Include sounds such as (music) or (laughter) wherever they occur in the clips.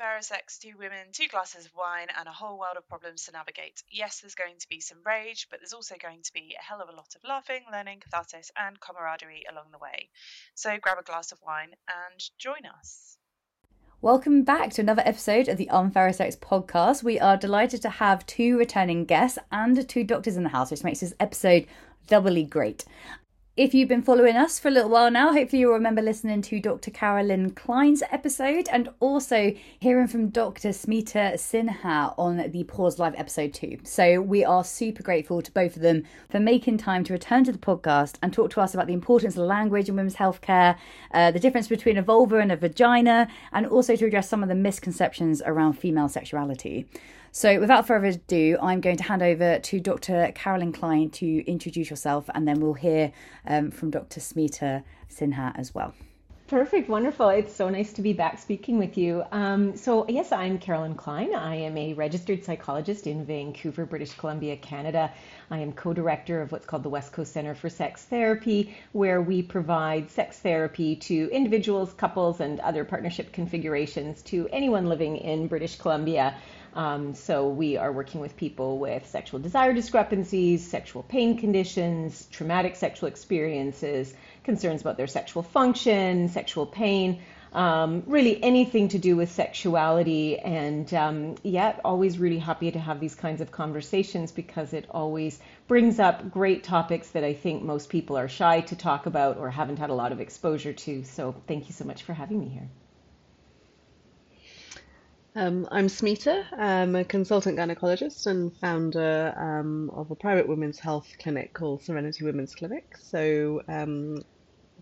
Unfairer Sex, two women, two glasses of wine, and a whole world of problems to navigate. Yes, there's going to be some rage, but there's also going to be a hell of a lot of laughing, learning, catharsis, and camaraderie along the way. So grab a glass of wine and join us. Welcome back to another episode of the Unfairer Sex podcast. We are delighted to have two returning guests and two doctors in the house, which makes this episode doubly great. If you've been following us for a little while now, hopefully you'll remember listening to Dr. Carolin Klein's episode and also hearing from Dr. Smita Sinha on the Pause Live episode 2. So we are super grateful to both of them for making time to return to the podcast and talk to us about the importance of language in women's healthcare, uh, the difference between a vulva and a vagina, and also to address some of the misconceptions around female sexuality. So, without further ado, I'm going to hand over to Dr. Carolin Klein to introduce yourself, and then we'll hear um, from Dr. Smita Sinha as well. Perfect, wonderful. It's so nice to be back speaking with you. Um, so, yes, I'm Carolin Klein. I am a registered psychologist in Vancouver, British Columbia, Canada. I am co director of what's called the West Coast Center for Sex Therapy, where we provide sex therapy to individuals, couples, and other partnership configurations to anyone living in British Columbia. Um, so we are working with people with sexual desire discrepancies, sexual pain conditions, traumatic sexual experiences, concerns about their sexual function, sexual pain. Um, really anything to do with sexuality. And um, yeah, always really happy to have these kinds of conversations because it always brings up great topics that I think most people are shy to talk about or haven't had a lot of exposure to. So thank you so much for having me here. Um, I'm Smita. I'm a consultant gynecologist and founder um, of a private women's health clinic called Serenity Women's Clinic. So, um,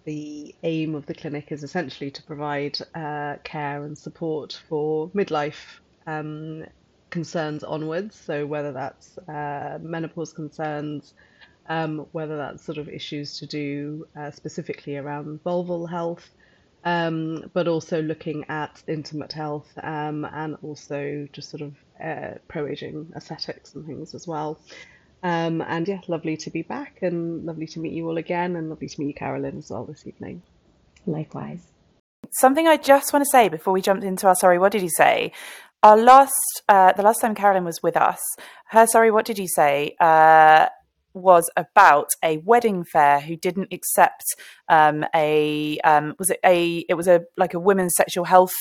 the aim of the clinic is essentially to provide uh, care and support for midlife um, concerns onwards. So, whether that's uh, menopause concerns, um, whether that's sort of issues to do uh, specifically around vulval health um, but also looking at intimate health um, and also just sort of uh, pro aging aesthetics and things as well. Um, and yeah, lovely to be back and lovely to meet you all again and lovely to meet you, Carolin, as well this evening. Likewise. Something I just want to say before we jumped into our sorry, what did you say? Our last, uh, the last time Carolin was with us, her sorry, what did you say? Uh, was about a wedding fair who didn't accept um, a um, was it a it was a like a women's sexual health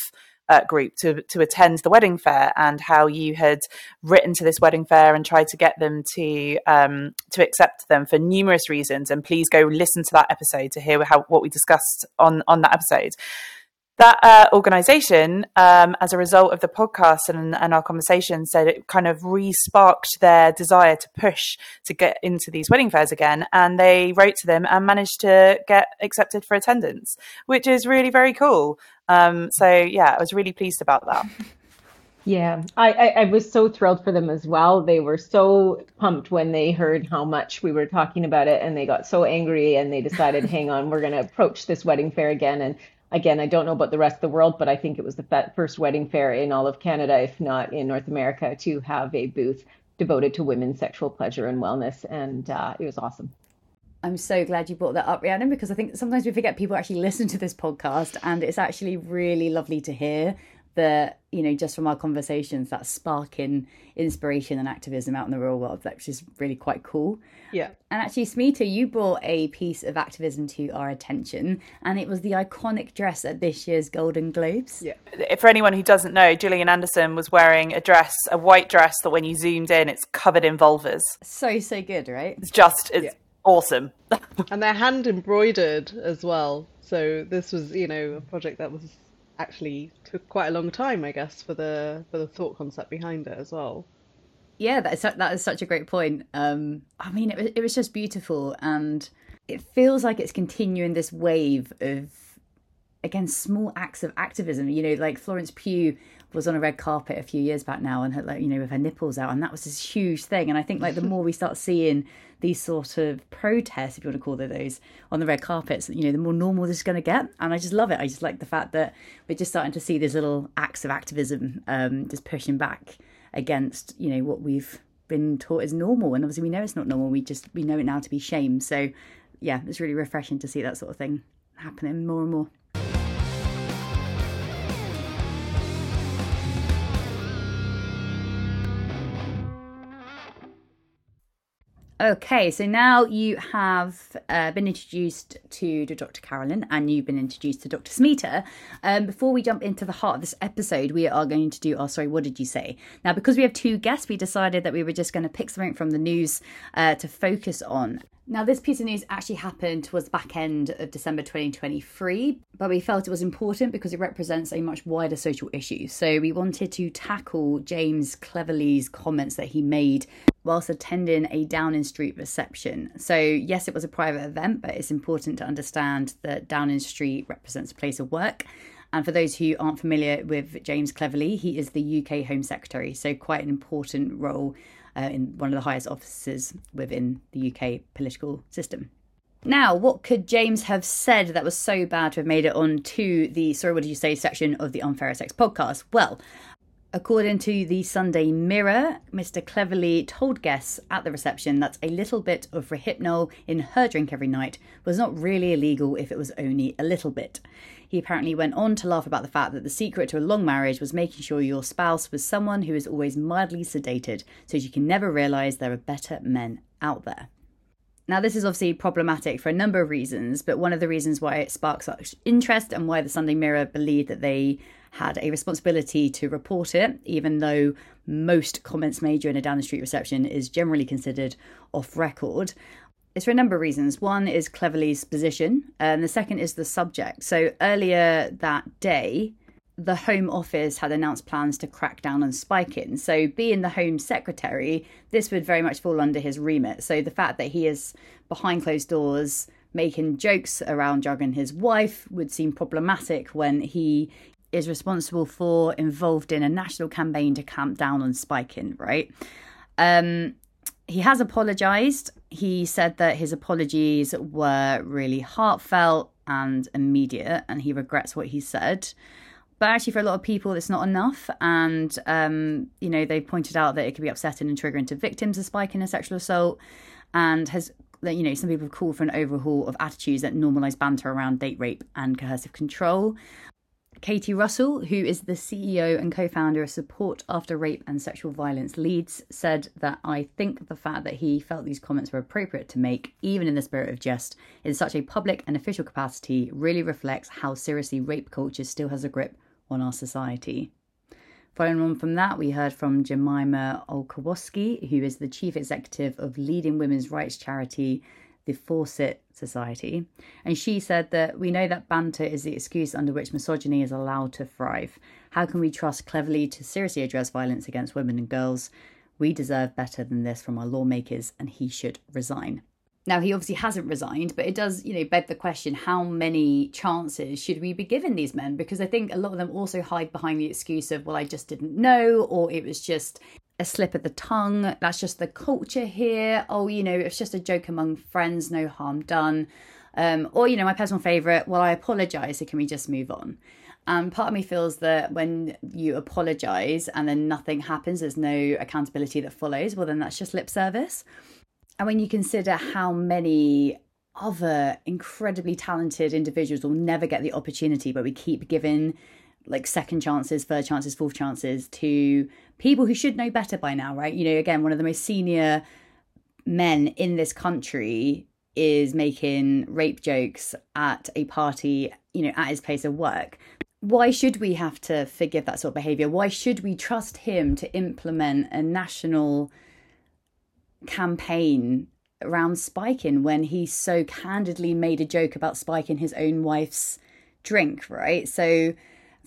uh, group to to attend the wedding fair and how you had written to this wedding fair and tried to get them to um, to accept them for numerous reasons. And please go listen to that episode to hear how what we discussed on on that episode that uh, organization, um, as a result of the podcast and, and our conversation, said it kind of re sparked their desire to push to get into these wedding fairs again. And they wrote to them and managed to get accepted for attendance, which is really very cool. Um, so, yeah, I was really pleased about that. Yeah, I, I, I, was so thrilled for them as well. They were so pumped when they heard how much we were talking about it, and they got so angry and they decided, (laughs) hang on, we're going to approach this wedding fair again. And again, I don't know about the rest of the world, but I think it was the first wedding fair in all of Canada, if not in North America, to have a booth devoted to women's sexual pleasure and wellness. And uh, it was awesome. I'm so glad you brought that up, Rhiannon, because I think sometimes we forget people actually (laughs) listen to this podcast, and it's actually really lovely to hear that you know just from our conversations that spark in inspiration and activism out in the real world which is really quite cool. Yeah. And actually smita you brought a piece of activism to our attention and it was the iconic dress at this year's golden globes. Yeah. For anyone who doesn't know gillian anderson was wearing a dress a white dress that when you zoomed in it's covered in vulvas. So so good right? It's just it's yeah. awesome. (laughs) And they're hand embroidered as well. So this was you know a project that was actually took quite a long time, I guess, for the for the thought concept behind it as well. Yeah, that is that is such a great point. Um, I mean, it was it was just beautiful, and it feels like it's continuing this wave of again small acts of activism. You know, like Florence Pugh was on a red carpet a few years back now, and her like you know with her nipples out, and that was this huge thing. And I think like the more we start seeing these sort of protests, if you want to call it those, on the red carpets, you know, the more normal this is going to get. And I just love it. I just like the fact that we're just starting to see these little acts of activism, um, just pushing back against you know what we've been taught is normal, and obviously we know it's not normal. We just we know it now to be shame. So yeah, it's really refreshing to see that sort of thing happening more and more. Okay, so now you have uh, been introduced to Dr. Carolin and you've been introduced to Dr. Smita. Um, before we jump into the heart of this episode, we are going to do our sorry, what did you say? Now, because we have two guests, we decided that we were just going to pick something from the news uh, to focus on. Now, this piece of news actually happened towards the back end of December 2023, but we felt it was important because it represents a much wider social issue. So we wanted to tackle James Cleverly's comments that he made whilst attending a Downing Street reception. So, yes, it was a private event, but it's important to understand that Downing Street represents a place of work. And for those who aren't familiar with James Cleverly, he is the UK Home Secretary, so quite an important role uh, in one of the highest offices within the UK political system. Now, what could James have said that was so bad to have made it onto the sorry, what did you say section of the Unfair Sex podcast? Well, According to the Sunday Mirror, Mr. Cleverly told guests at the reception that a little bit of Rohypnol in her drink every night was not really illegal if it was only a little bit. He apparently went on to laugh about the fact that the secret to a long marriage was making sure your spouse was someone who is always mildly sedated so you can never realise there are better men out there. Now, this is obviously problematic for a number of reasons, but one of the reasons why it sparks such interest and why the Sunday Mirror believed that they had a responsibility to report it, even though most comments made during a Downing Street reception is generally considered off record, it's for a number of reasons. One is Cleverly's position, and the second is the subject. So earlier that day, the Home Office had announced plans to crack down on spiking. So, being the Home Secretary, this would very much fall under his remit. So, the fact that he is behind closed doors making jokes around drugging his wife would seem problematic when he is responsible for involved in a national campaign to clamp down on spiking, right? Um, he has apologized. He said that his apologies were really heartfelt and immediate, and he regrets what he said. But actually, for a lot of people, it's not enough. And, um, you know, they pointed out that it could be upsetting and triggering to victims of spiking a sexual assault, and has, that you know, some people have called for an overhaul of attitudes that normalize banter around date rape and coercive control. Katie Russell, who is the CEO and co founder of Support After Rape and Sexual Violence Leeds, said that I think the fact that he felt these comments were appropriate to make, even in the spirit of jest, in such a public and official capacity, really reflects how seriously rape culture still has a grip on our society. Following on from that, we heard from Jemima Olchawski, who is the chief executive of leading women's rights charity the Fawcett Society, and she said that we know that banter is the excuse under which misogyny is allowed to thrive. How can we trust Cleverly to seriously address violence against women and girls? We deserve better than this from our lawmakers, and he should resign. Now, he obviously hasn't resigned, but it does, you know, beg the question how many chances should we be giving these men? Because I think a lot of them also hide behind the excuse of, well, I just didn't know, or it was just a slip of the tongue. That's just the culture here. Oh, you know, it's just a joke among friends, no harm done. Um, or, you know, my personal favourite, well, I apologise, so can we just move on? And part of me feels that when you apologise and then nothing happens, there's no accountability that follows, well, then that's just lip service. And when you consider how many other incredibly talented individuals will never get the opportunity, but we keep giving like second chances, third chances, fourth chances to people who should know better by now, right? You know, again, one of the most senior men in this country is making rape jokes at a party, you know, at his place of work. Why should we have to forgive that sort of behavior? Why should we trust him to implement a national campaign around spiking when he so candidly made a joke about spiking his own wife's drink, right? So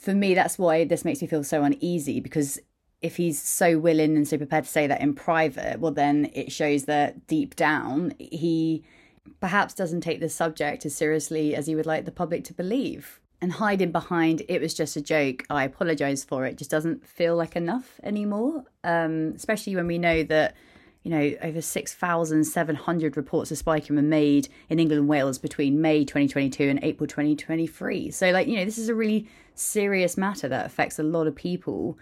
for me, that's why this makes me feel so uneasy because if he's so willing and so prepared to say that in private, well, then it shows that deep down he perhaps doesn't take the subject as seriously as he would like the public to believe. And hiding behind it was just a joke, I apologise for it, just doesn't feel like enough anymore. Um, especially when we know that, you know, over 6,700 reports of spiking were made in England and Wales between May 2022 and April 2023. So, like, you know, this is a really serious matter that affects a lot of people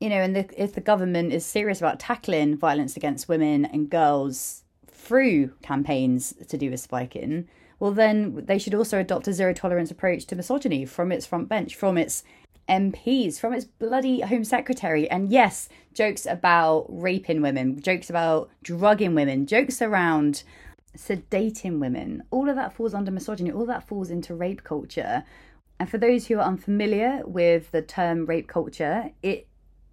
you know, and the, if the government is serious about tackling violence against women and girls through campaigns to do with spiking, well, then they should also adopt a zero tolerance approach to misogyny from its front bench, from its MPs, from its bloody Home Secretary. And yes, jokes about raping women, jokes about drugging women, jokes around sedating women. All of that falls under misogyny, all that falls into rape culture. And for those who are unfamiliar with the term rape culture, it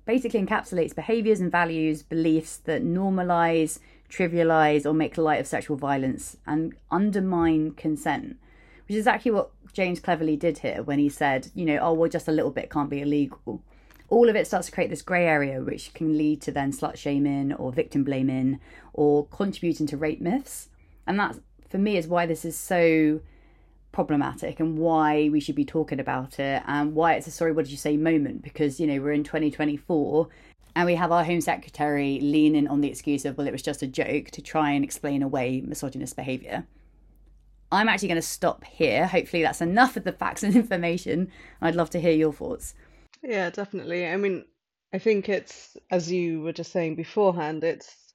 basically encapsulates behaviors and values, beliefs that normalize, trivialize, or make light of sexual violence and undermine consent, which is exactly what James Cleverly did here when he said, you know, oh, well, just a little bit can't be illegal. All of it starts to create this grey area, which can lead to then slut shaming or victim blaming or contributing to rape myths. And that, for me, is why this is so problematic and why we should be talking about it and why it's a sorry, what did you say moment because, you know, we're in 2024 and we have our Home Secretary leaning on the excuse of, well, it was just a joke to try and explain away misogynist behaviour. I'm actually going to stop here. Hopefully, that's enough of the facts and (laughs) information. I'd love to hear your thoughts. Yeah, definitely. I mean, I think it's, as you were just saying beforehand, it's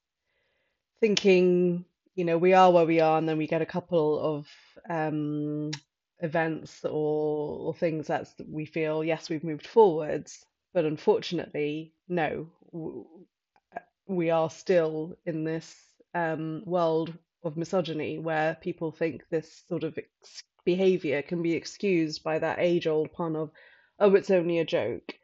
thinking you know, we are where we are, and then we get a couple of um, events or, or things that we feel, yes, we've moved forwards, but unfortunately, no, we are still in this um, world of misogyny where people think this sort of ex- behavior can be excused by that age old pun of, oh, it's only a joke.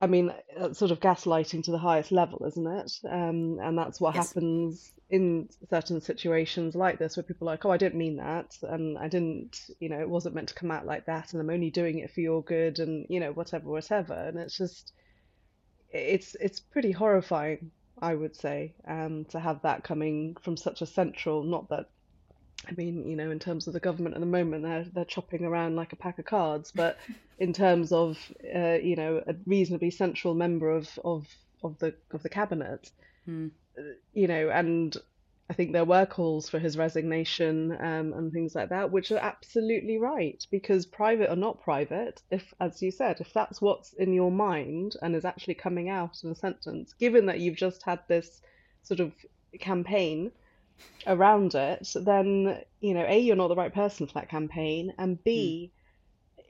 I mean, that's sort of gaslighting to the highest level, isn't it? Um, and that's what yes. happens in certain situations like this, where people are like, "Oh, I didn't mean that, and I didn't, you know, it wasn't meant to come out like that, and I'm only doing it for your good, and you know, whatever, whatever." And it's just, it's it's pretty horrifying, I would say, um, to have that coming from such a central. Not that I mean, you know, in terms of the government at the moment, they're they're chopping around like a pack of cards. (laughs) But in terms of, uh, you know, a reasonably central member of of of the of the cabinet, mm. you know, and I think there were calls for his resignation um, and things like that, which are absolutely right. Because private or not private, if, as you said, if that's what's in your mind and is actually coming out in a sentence, given that you've just had this sort of campaign around it, then you know, a you're not the right person for that campaign, and b mm.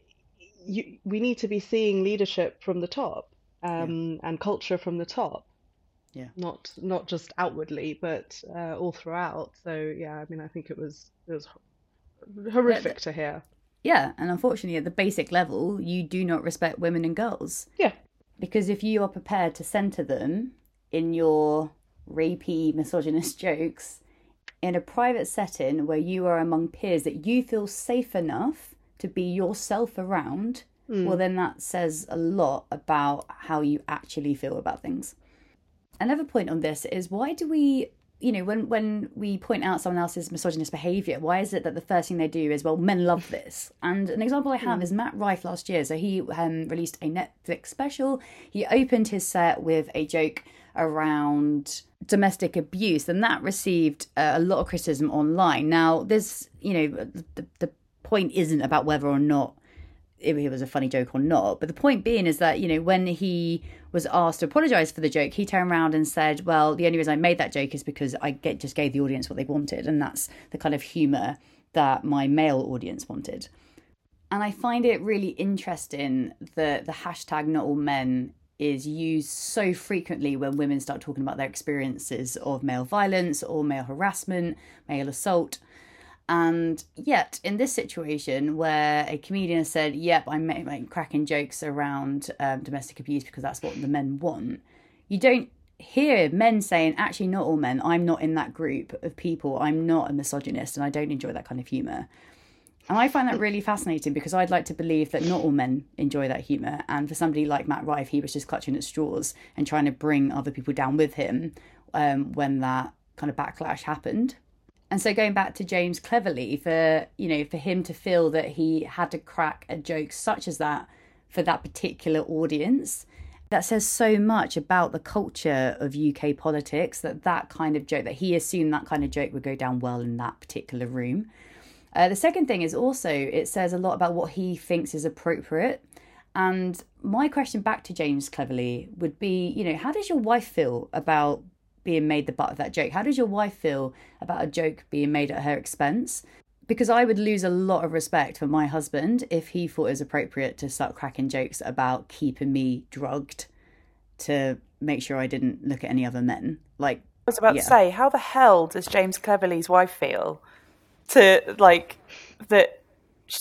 you, we need to be seeing leadership from the top um, yeah. and culture from the top. Yeah. Not not just outwardly, but uh, all throughout. So yeah, I mean, I think it was it was horrific to hear. Yeah, and unfortunately, at the basic level, you do not respect women and girls. Yeah. Because if you are prepared to centre them in your rapey, misogynist (laughs) jokes, in a private setting where you are among peers that you feel safe enough to be yourself around, mm. well, then that says a lot about how you actually feel about things. Another point on this is why do we, you know, when when we point out someone else's misogynist behavior, why is it that the first thing they do is, well, men love this? And an example I have mm. is Matt Rife last year. So he um, released a Netflix special. He opened his set with a joke around domestic abuse, and that received uh, a lot of criticism online. Now, this you know, the, the point isn't about whether or not it, it was a funny joke or not, but the point being is that, you know, when he was asked to apologize for the joke, he turned around and said, "Well, the only reason I made that joke is because I get, just gave the audience what they wanted, and that's the kind of humor that my male audience wanted." And I find it really interesting that the hashtag not all men is used so frequently when women start talking about their experiences of male violence or male harassment, male assault. And yet, in this situation where a comedian said, Yep, I'm making cracking jokes around um, domestic abuse because that's what the men want, you don't hear men saying, Actually, not all men. I'm not in that group of people. I'm not a misogynist and I don't enjoy that kind of humour. And I find that really fascinating because I'd like to believe that not all men enjoy that humour. And for somebody like Matt Rife, he was just clutching at straws and trying to bring other people down with him um, when that kind of backlash happened. And so going back to James Cleverly for you know for him to feel that he had to crack a joke such as that for that particular audience that says so much about the culture of UK politics that that kind of joke that he assumed that kind of joke would go down well in that particular room uh, the second thing is also it says a lot about what he thinks is appropriate. And my question back to James Cleverly would be, you know, how does your wife feel about being made the butt of that joke? How does your wife feel about a joke being made at her expense? because I would lose a lot of respect for my husband if he thought it was appropriate to start cracking jokes about keeping me drugged to make sure I didn't look at any other men. Like, I was about yeah. to say, how the hell does James Cleverly's wife feel to like that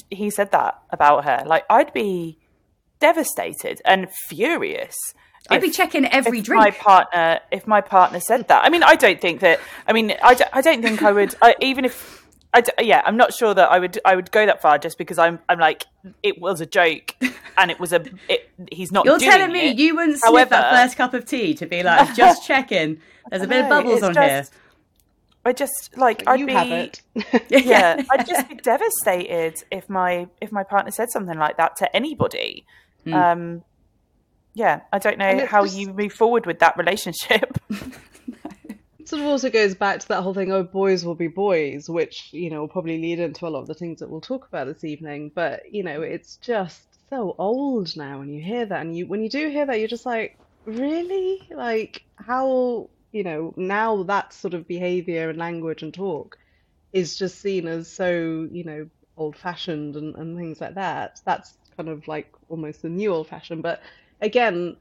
he said that about her? Like, I'd be devastated and furious. I'd be checking every drink. My partner, if my partner said that, I mean, I don't think that. I mean, I don't, I don't think I would. I, even if I d- yeah, I'm not sure that I would I would go that far just because I'm I'm like it was a joke (laughs) and it was a it, he's not. You're telling me it. you wouldn't However, that first cup of tea to be like just checking. There's a bit of bubbles on just, here. I just like I'd you be have (laughs) yeah I'd just be devastated if my if my partner said something like that to anybody. Mm. Um, yeah, I don't know how just... you move forward with that relationship. It (laughs) (laughs) sort of also goes back to that whole thing, oh, boys will be boys, which, you know, will probably lead into a lot of the things that we'll talk about this evening. But, you know, mm. it's just so old now when you hear that. And you when you do hear that, you're just like, really? Like, how, you know, now that sort of behavior and language and talk is just seen as so, you know, old fashioned and, and things like that. That's kind of like almost the new old fashioned. But again,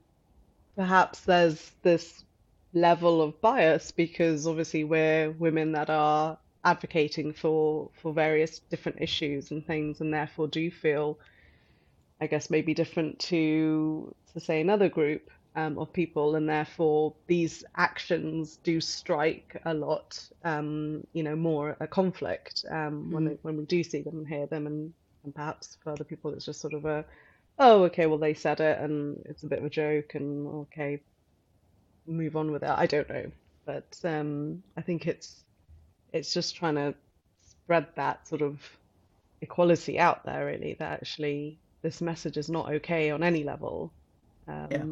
perhaps there's this level of bias because obviously we're women that are advocating for for various different issues and things and therefore do feel i guess maybe different to to say another group um, of people and therefore these actions do strike a lot um, you know more a conflict um, mm. when they, when we do see them and hear them and, and perhaps for other people it's just sort of a oh okay well they said it and it's a bit of a joke and okay move on with it. I don't know, but um, I think it's it's just trying to spread that sort of equality out there. Really, that actually this message is not okay on any level. Um, yeah.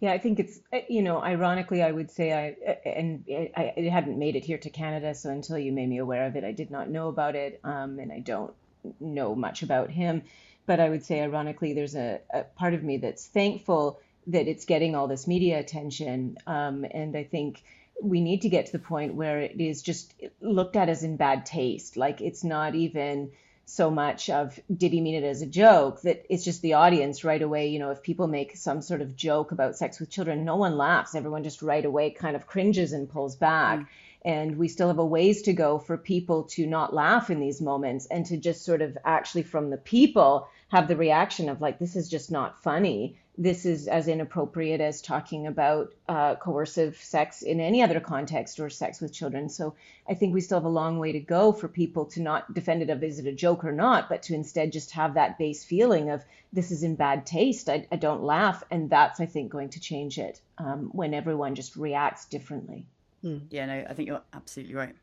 Yeah, I think it's uh, you know, ironically, I would say I uh, and I, it hadn't made it here to Canada, so until you made me aware of it, I did not know about it, um, and I don't know much about him. But I would say, ironically, there's a, a part of me that's thankful that it's getting all this media attention. Um, and I think we need to get to the point where it is just looked at as in bad taste. Like it's not even so much of did he mean it as a joke that it's just the audience right away you know if people make some sort of joke about sex with children no one laughs everyone just right away kind of cringes and pulls back mm. And we still have a ways to go for people to not laugh in these moments and to just sort of actually from the people have the reaction of like this is just not funny this is as inappropriate as talking about uh, coercive sex in any other context or sex with children. So I think we still have a long way to go for people to not defend it of is it a joke or not, but to instead just have that base feeling of this is in bad taste. I, I don't laugh, and that's I think going to change it um, when everyone just reacts differently. Hmm. Yeah, no, I think you're absolutely right.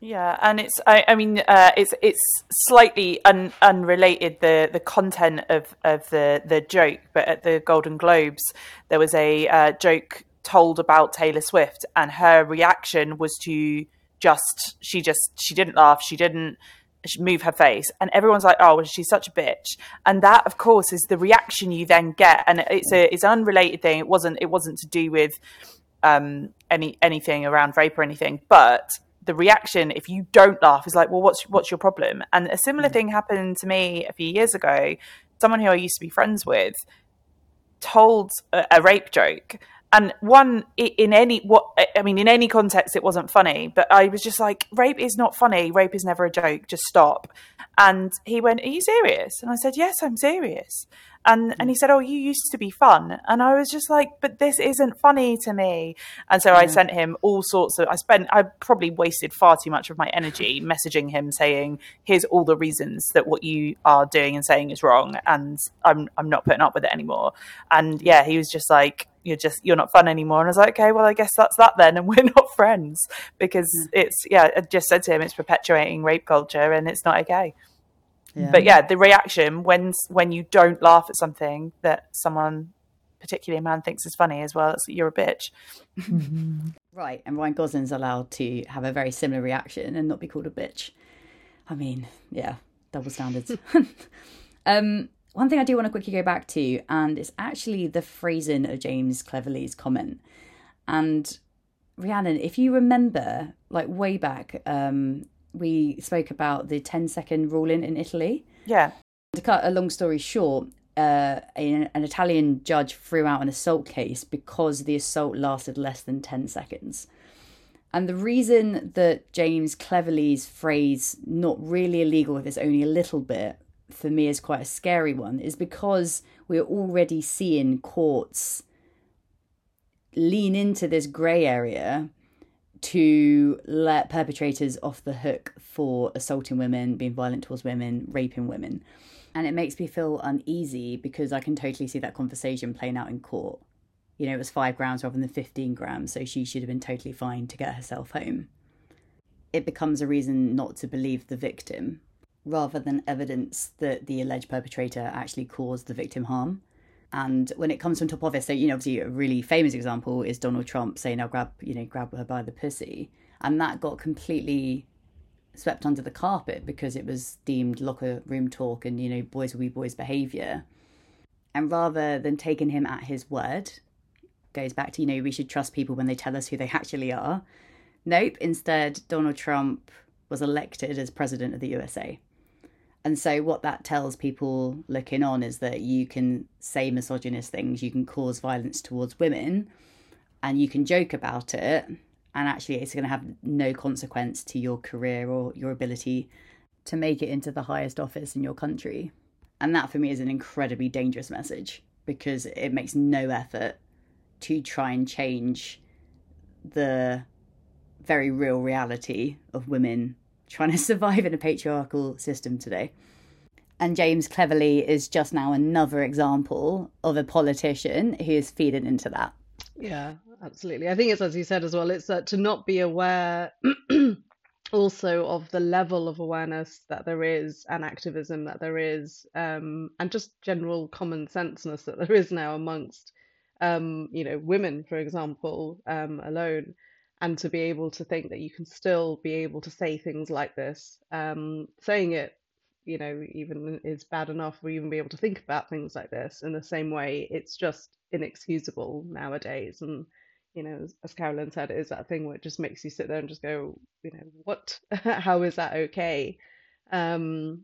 Yeah, and it's I, I mean uh, it's it's slightly un, unrelated the the content of of the the joke, but at the Golden Globes there was a uh, joke told about Taylor Swift, and her reaction was to just she just she didn't laugh, she didn't move her face and everyone's like oh she's such a bitch and that of course is the reaction you then get and it's a it's an unrelated thing it wasn't it wasn't to do with um any anything around rape or anything but the reaction if you don't laugh is like, well, what's what's your problem? And a similar mm. thing happened to me a few years ago. Someone who I used to be friends with told a, a rape joke, and one in any what I mean in any context it wasn't funny, but I was just like, rape is not funny. Rape is never a joke. Just stop. And he went, "Are you serious?" And I said, "Yes, I'm serious." And and he said, "Oh, you used to be fun," and I was just like, "But this isn't funny to me." And so yeah. I sent him all sorts of. I spent. I probably wasted far too much of my energy messaging him, saying, "Here's all the reasons that what you are doing and saying is wrong, and I'm I'm not putting up with it anymore." And yeah, he was just like, "You're just you're not fun anymore." And I was like, "Okay, well, I guess that's that then, (laughs) and we're not friends because mm. it's yeah." I just said to him, "It's perpetuating rape culture, and it's not okay." Yeah. But yeah, the reaction when when you don't laugh at something that someone, particularly a man, thinks is funny as well, it's you're a bitch. (laughs) right, and Ryan Gosling's allowed to have a very similar reaction and not be called a bitch. I mean, yeah, double standards. (laughs) um, one thing I do want to quickly go back to, and it's actually the phrasing of James Cleverly's comment. And Rhiannon, if you remember, like way back, um, we spoke about the 10 second ruling in Italy. Yeah. To cut a long story short, uh, an, an Italian judge threw out an assault case because the assault lasted less than 10 seconds. And the reason that James Cleverly's phrase, not really illegal if it's only a little bit, for me is quite a scary one, is because we're already seeing courts lean into this grey area to let perpetrators off the hook for assaulting women, being violent towards women, raping women. And it makes me feel uneasy because I can totally see that conversation playing out in court. You know, it was five grams rather than 15 grams, so she should have been totally fine to get herself home. It becomes a reason not to believe the victim rather than evidence that the alleged perpetrator actually caused the victim harm. And when it comes from top office, so you know, obviously a really famous example is Donald Trump saying, "I'll grab, you know, grab her by the pussy," and that got completely swept under the carpet because it was deemed locker room talk and you know, boys will be boys behavior. And rather than taking him at his word, goes back to you know, we should trust people when they tell us who they (laughs) actually are. Nope. Instead, Donald Trump was elected as president of the USA. And so, what that tells people looking on is that you can say misogynist things, you can cause violence towards women, and you can joke about it. And actually, it's going to have no consequence to your career or your ability to make it into the highest office in your country. And that for me is an incredibly dangerous message because it makes no effort to try and change the very real reality of women trying to (laughs) survive in a patriarchal system today. And James Cleverly is just now another example of a politician who is feeding into that. Yeah, absolutely. I think it's as you said as well. It's uh, to not be aware (clears throat) also of the level of awareness that there is and activism that there is, um, and just general common senseness that there is now amongst, um, you know, women, for example, um, alone and to be able to think that you can still be able to say things like this. Um, saying it you know even is bad enough or even be able to think about things like this in the same way. It's just inexcusable nowadays. And you know as, Carolin said it is that thing where it just makes you sit there and just go you know what? (laughs) How is that okay? Um,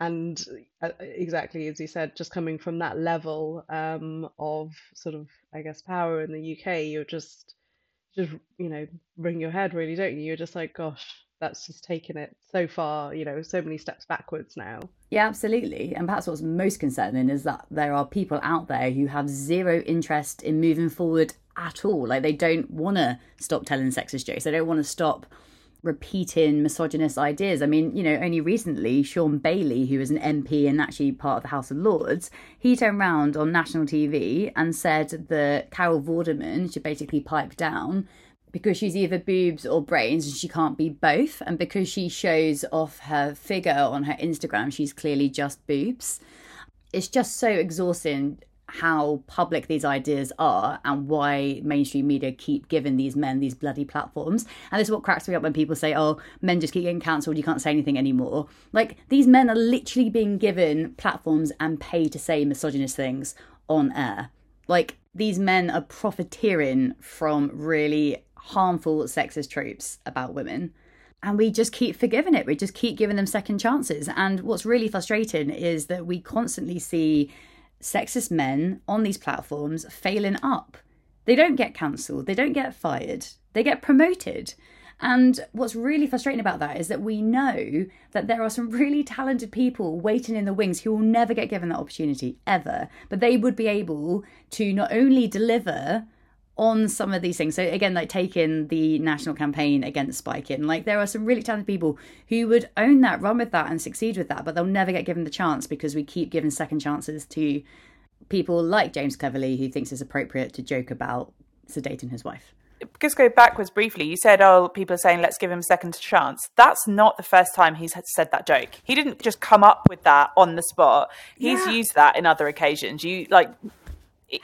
and uh, exactly as you said just coming from that level um, of sort of i guess power in the uk you're just just you know wring your head really don't you? You're just like gosh that's just taken it so far you know so many steps backwards now. Yeah absolutely. And perhaps what's most concerning is that there are people out there who have zero interest in moving forward at all. Like they don't want to stop telling sexist jokes. They don't want to stop repeating misogynist ideas. I mean, you know, only recently, Shaun Bailey, who is an MP and actually part of the House of Lords, he turned around on national TV and said that Carol Vorderman should basically pipe down because she's either boobs or brains and she can't be both. And because she shows off her figure on her Instagram, she's clearly just boobs. It's just so exhausting how public these ideas are and why mainstream media keep giving these men these bloody platforms. And this is what cracks me up when people say, oh, men just keep getting cancelled, you can't say anything anymore. Like, these men are literally being given platforms and paid to say misogynist things on air. Like, these men are profiteering from really harmful sexist tropes about women. And we just keep forgiving it. We just keep giving them second chances. And what's really frustrating is that we constantly see sexist men on these platforms failing up. They don't get cancelled, they don't get fired, they get promoted. And what's really frustrating about that is that we know that there are some really talented people waiting in the wings who will never get given that opportunity ever, but they would be able to not only deliver on some of these things. So again, like taking the national campaign against spiking, like there are some really talented people who would own that, run with that, and succeed with that, but they'll never get given the chance because we keep giving second chances to people like James Cleverly, who thinks it's appropriate to joke about sedating his wife. Just go backwards briefly. You said, "Oh, people are saying let's give him a second chance." That's not the first time he's said that joke. He didn't just come up with that on the spot. He's yeah. used that in other occasions. You like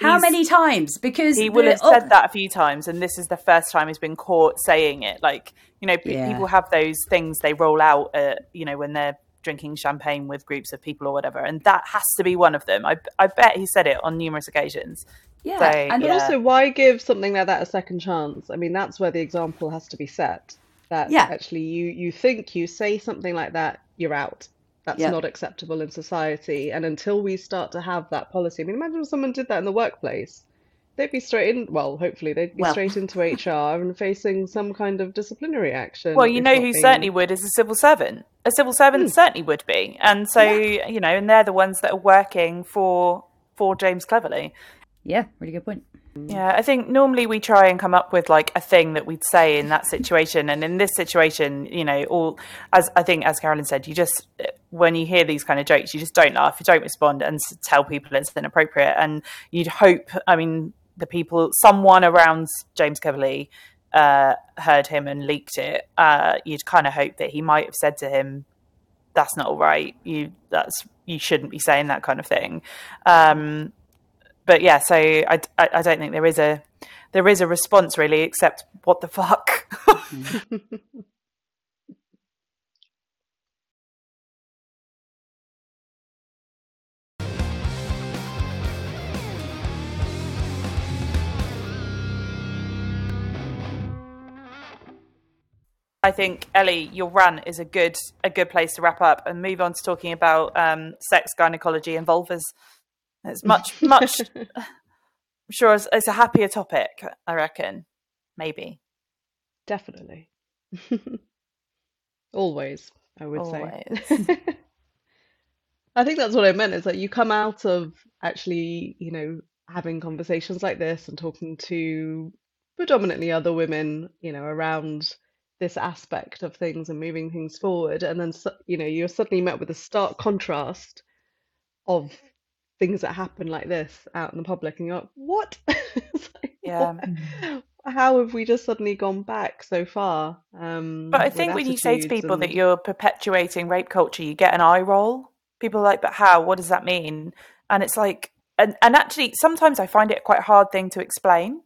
how many times? Because he will have said that a few times, and this is the first time he's been caught saying it. Like you know, yeah. people have those things they roll out, at, you know, when they're drinking champagne with groups of people or whatever, and that has to be one of them. I I bet he said it on numerous occasions. Yeah, so, and yeah. also, why give something like that a second chance? I mean, that's where the example has to be set. that Yeah. actually you you think you say something like that, you're out. That's Yeah. not acceptable in society. And until we start to have that policy, I mean, imagine if someone did that in the workplace. They'd be straight in, well, hopefully they'd be Well. straight into HR and facing some kind of disciplinary action. Well, you know who being- certainly would is a civil servant. A civil servant Hmm. certainly would be, and so you know, and they're the ones that are working for for James Cleverly. Yeah, really good point. Yeah, I think normally we try and come up with like a thing that we'd say in that situation, and in this situation, you know, all as I think as Carolin said, you just when you hear these kind of jokes, you just don't laugh, you don't respond, and tell people it's inappropriate, and you'd hope. I mean, the people, someone around James Cleverly uh, heard him and leaked it. Uh, you'd kind of hope that he might have said to him, "That's not all right. You that's you shouldn't be saying that kind of thing." Um, but yeah, so I, I, I don't think there is a there is a response really, except what the fuck. (laughs) I think Ellie, your run is a good a good place to wrap up and move on to talking about um, sex, gynecology, and vulvas. It's much much. (laughs) I'm sure it's, it's a happier topic. I reckon, maybe Definitely. (laughs) Always, I would say. (laughs) I think that's what I meant is that you come out of actually, you know, having conversations like this and talking to predominantly other women, you know, around this aspect of things and moving things forward. And then, you know, you're suddenly met with a stark contrast of things that happen like this out in the public, and you're like, what? (laughs) It's like, Yeah. what? How have we just suddenly gone back so far? Um, But I think when you say to attitudes people that you're perpetuating rape culture, you get an eye roll. People are like, but how? What does that mean? And it's like, and, and actually, sometimes I find it quite a hard thing to explain.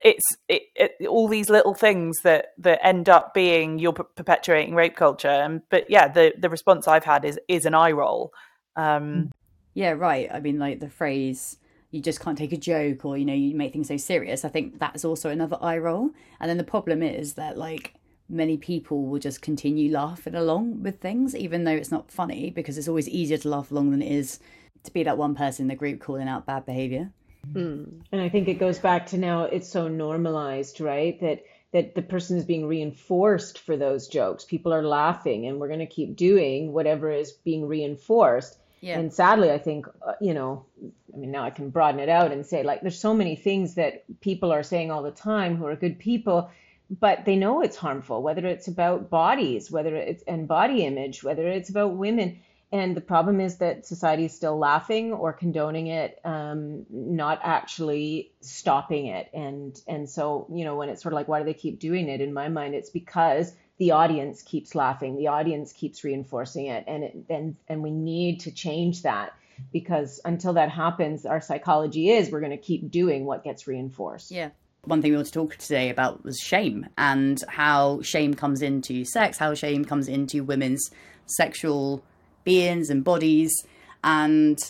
It's it, it, all these little things that that end up being you're per- perpetuating rape culture. And but yeah, the the response I've had is is an eye roll. Um, Yeah, right. I mean, like the phrase, you just can't take a joke or, you know, you make things so serious. I think that's also another eye roll. And then the problem is that, like, many people will just continue laughing along with things, even though it's not funny, because it's always easier to laugh along than it is to be that one person in the group calling out bad behavior. Hmm. And I think it goes back to now it's so normalized, right? That that the person is being reinforced for those jokes. People are laughing and we're going to keep doing whatever is being reinforced. Yeah. And sadly, I think, uh, you know, I mean, now I can broaden it out and say, like, there's so many things that people are saying all the time who are good people, but they know it's harmful, whether it's about bodies, whether it's and body image, whether it's about women. And the problem is that society is still laughing or condoning it, um, not actually stopping it. And and so, you know, when it's sort of like, why do they keep doing it? In my mind, it's because the audience keeps laughing, the audience keeps reinforcing it, and it, and and we need to change that because until that happens, our psychology is we're going to keep doing what gets reinforced. Yeah. One thing we want to talk today about was shame and how shame comes into sex, how shame comes into women's sexual beings and bodies. And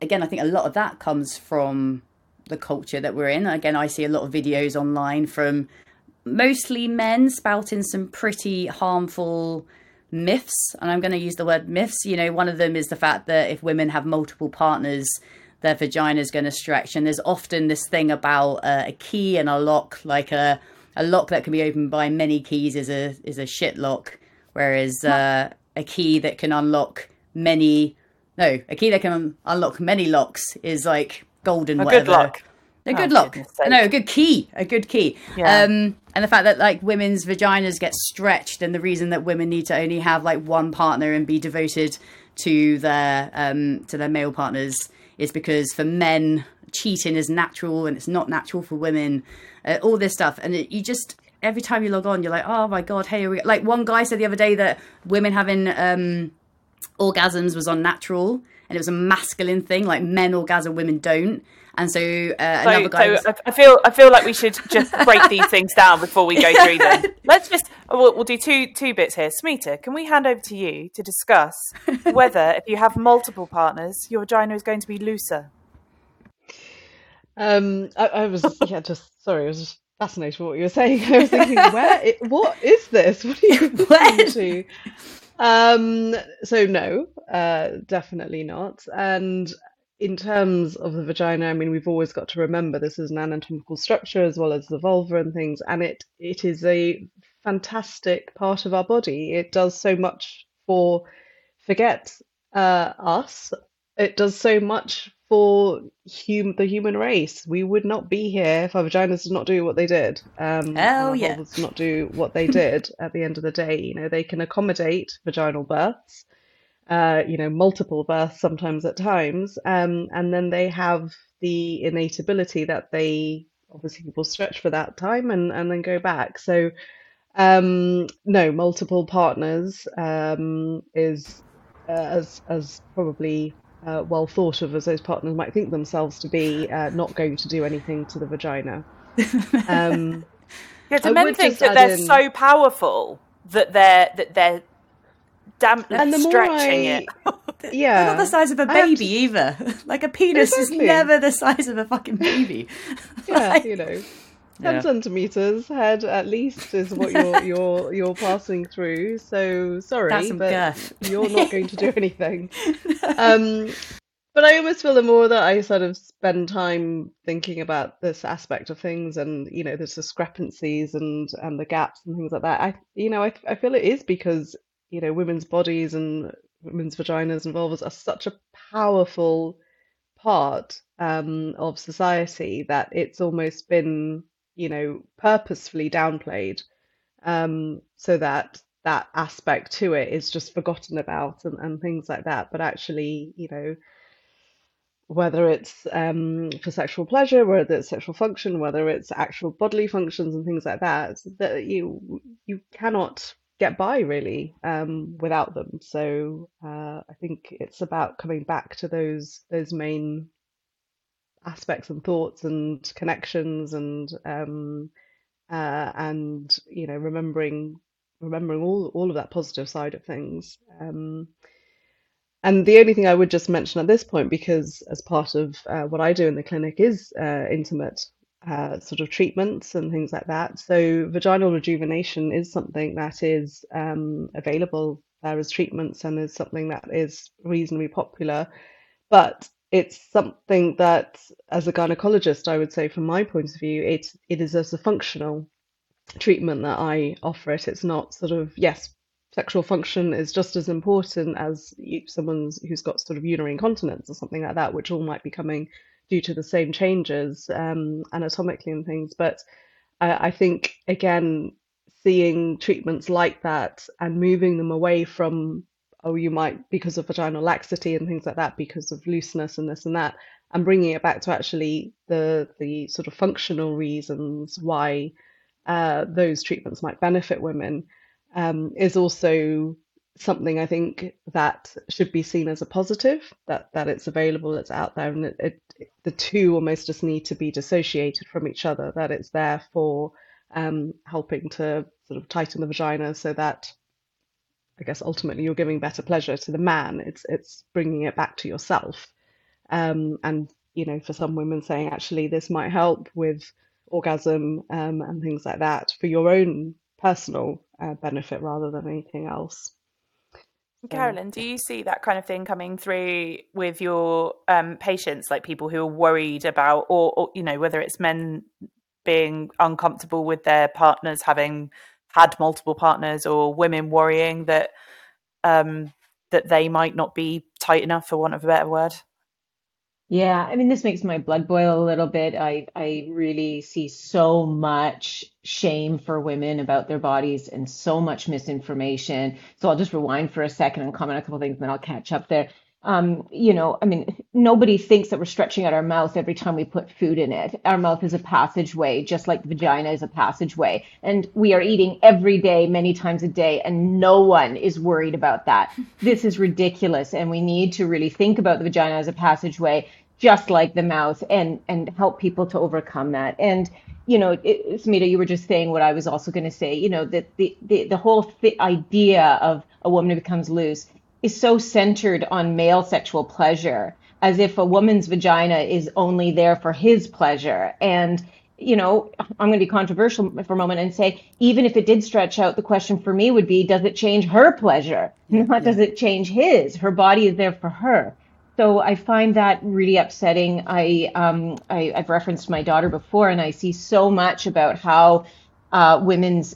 again, I think a lot of that comes from the culture that we're in. Again, I see a lot of videos online from mostly men spouting some pretty harmful myths. And I'm going to use the word myths. You know, one of them is the fact that if women have multiple partners, their vagina is going to stretch. And there's often this thing about uh, a key and a lock, like a a lock that can be opened by many keys is a is a shit lock, whereas uh, a key that can unlock many no a key that can unlock many locks is like golden. a whatever. good luck. A good Oh, lock. No, a good key. A good key. Yeah. Um, and the fact that like women's vaginas get stretched, and the reason that women need to only have like one partner and be devoted to their um, to their male partners is because for men cheating is natural and it's not natural for women. Uh, all this stuff, and it, you just every time you log on, you're like, oh my god, hey, we... like one guy said the other day that women having um, orgasms was unnatural and it was a masculine thing, like men orgasm, women don't. And so uh, So, another guy. so was- I- I feel I feel like we should just break these (laughs) things down before we go through them. (laughs) Let's just we'll, we'll do two two bits here. Smita, can we hand over to you to discuss (laughs) whether if you have multiple partners, your vagina is going to be looser? Um, I, I was yeah, just sorry, I was just fascinated with what you were saying. I was thinking, where? It, what is this? What are you listening to? Um, so no, uh, definitely not. And in terms of the vagina, I mean, we've always got to remember this is an anatomical structure as well as the vulva and things, and it it is a fantastic part of our body. It does so much for forget uh, us. It does so much for hum the human race. We would not be here if our vaginas did not do what they did. Um, Hell yeah. Did not do what they did at the end of the day. You know, they can accommodate vaginal births, uh, you know, multiple births sometimes at times, um, and then they have the innate ability that they obviously will stretch for that time and, and then go back. So, um, no, multiple partners um, is uh, as as probably uh, well thought of as those partners might think themselves to be, uh, not going to do anything to the vagina. (laughs) Um, yeah, do men think that they're in... so powerful that they're that they're damn and the stretching I... it. (laughs) yeah, they're not the size of a baby to... either. (laughs) like a penis exactly. is never the size of a fucking baby. (laughs) yeah, like... you know. 10 yeah. centimeters head at least is what you're you're you're passing through so sorry but girth. you're not going to do anything um but i almost feel the more that i sort of spend time thinking about this aspect of things and you know the discrepancies and and the gaps and things like that i you know i, I feel it is because you know women's bodies and women's vaginas and vulvas are such a powerful part um, of society that it's almost been you know, purposefully downplayed um, so that that aspect to it is just forgotten about and, and things like that. But actually, you know, whether it's um, for sexual pleasure, whether it's sexual function, whether it's actual bodily functions and things like that, that you you cannot get by really um, without them. So uh, I think it's about coming back to those those main aspects and thoughts and connections and um, uh, and you know remembering remembering all all of that positive side of things. Um, and the only thing I would just mention at this point, because as part of uh, what I do in the clinic is uh, intimate uh, sort of treatments and things like that. So vaginal rejuvenation is something that is um, available there as treatments and is something that is reasonably popular. But it's something that, as a gynecologist, I would say, from my point of view, it it is as a functional treatment that I offer it. It's not sort of yes, sexual function is just as important as someone who's got sort of urinary incontinence or something like that, which all might be coming due to the same changes um, anatomically and things. But I, think again, seeing treatments like that and moving them away from oh, you might because of vaginal laxity and things like that, because of looseness and this and that, and bringing it back to actually the the sort of functional reasons why uh, those treatments might benefit women um, is also something I think that should be seen as a positive. That that it's available, it's out there, and it, it, the two almost just need to be dissociated from each other. That it's there for um, helping to sort of tighten the vagina so that I guess ultimately you're giving better pleasure to the man. It's it's bringing it back to yourself. Um, and you know, for some women saying actually this might help with orgasm um, and things like that for your own personal uh, benefit rather than anything else. Carolin, do you see that kind of thing coming through with your um, patients, like people who are worried about, or, or you know, whether it's men being uncomfortable with their partners having had multiple partners or women worrying that um, that they might not be tight enough, for want of a better word. Yeah, I mean, this makes my blood boil a little bit. I I really see so much shame for women about their bodies and so much misinformation. So I'll just rewind for a second and comment a couple things, and then I'll catch up there um, you know, I mean, nobody thinks that we're stretching out our mouth every time we put food in it. Our mouth is a passageway, just like the vagina is a passageway. And we are eating every day, many times a day, and no one is worried about that. (laughs) This is ridiculous. And we need to really think about the vagina as a passageway, just like the mouth, and, and help people to overcome that. And, you know, it, Smita, you were just saying what I was also going to say, you know, that the, the, the whole th- idea of a woman who becomes loose is so centered on male sexual pleasure as if a woman's vagina is only there for his pleasure and you know, I'm going to be controversial for a moment and say, even if it did stretch out, the question for me would be, does it change her pleasure? Not does it change his? Her body is there for her. So I find that really upsetting. I, um, I I've referenced my daughter before, and I see so much about how uh, women's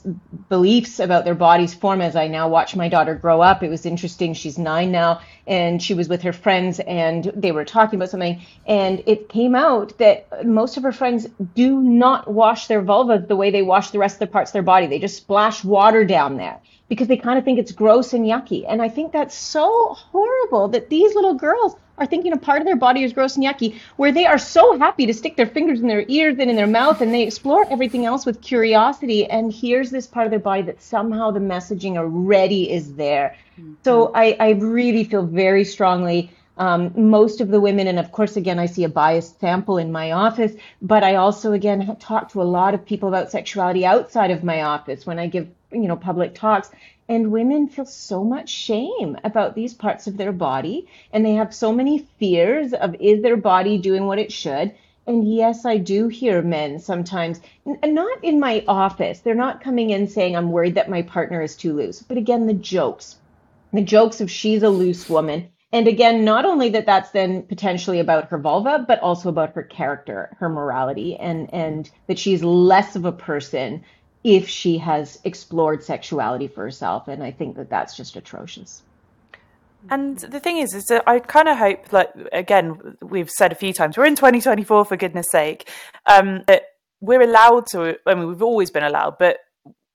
beliefs about their bodies form as I now watch my daughter grow up. It was interesting. She's nine now, and she was with her friends, and they were talking about something, and it came out that most of her friends do not wash their vulva the way they wash the rest of the parts of their body. They just splash water down there because they kind of think it's gross and yucky. And I think that's so horrible that these little girls are thinking a part of their body is gross and yucky, where they are so happy to stick their fingers in their ears and in their mouth and they explore everything else with curiosity. And here's this part of their body that somehow the messaging already is there. Mm-hmm. So I, I really feel very strongly. Um, most of the women, and of course, again, I see a biased sample in my office, but I also, again, talk to a lot of people about sexuality outside of my office when I give, you know, public talks and women feel so much shame about these parts of their body. And they have so many fears of is their body doing what it should? And yes i do hear men sometimes and not in my office. They're not coming in saying i'm worried that my partner is too loose. But again the jokes the jokes of she's a loose woman. And again not only that that's then potentially about her vulva but also about her character her morality and and that she's less of a person if she has explored sexuality for herself. And I think that that's just atrocious. And the thing is, is that I kind of hope, like again, we've said a few times, we're in 2024 for goodness sake, um, that we're allowed to. I mean, we've always been allowed, but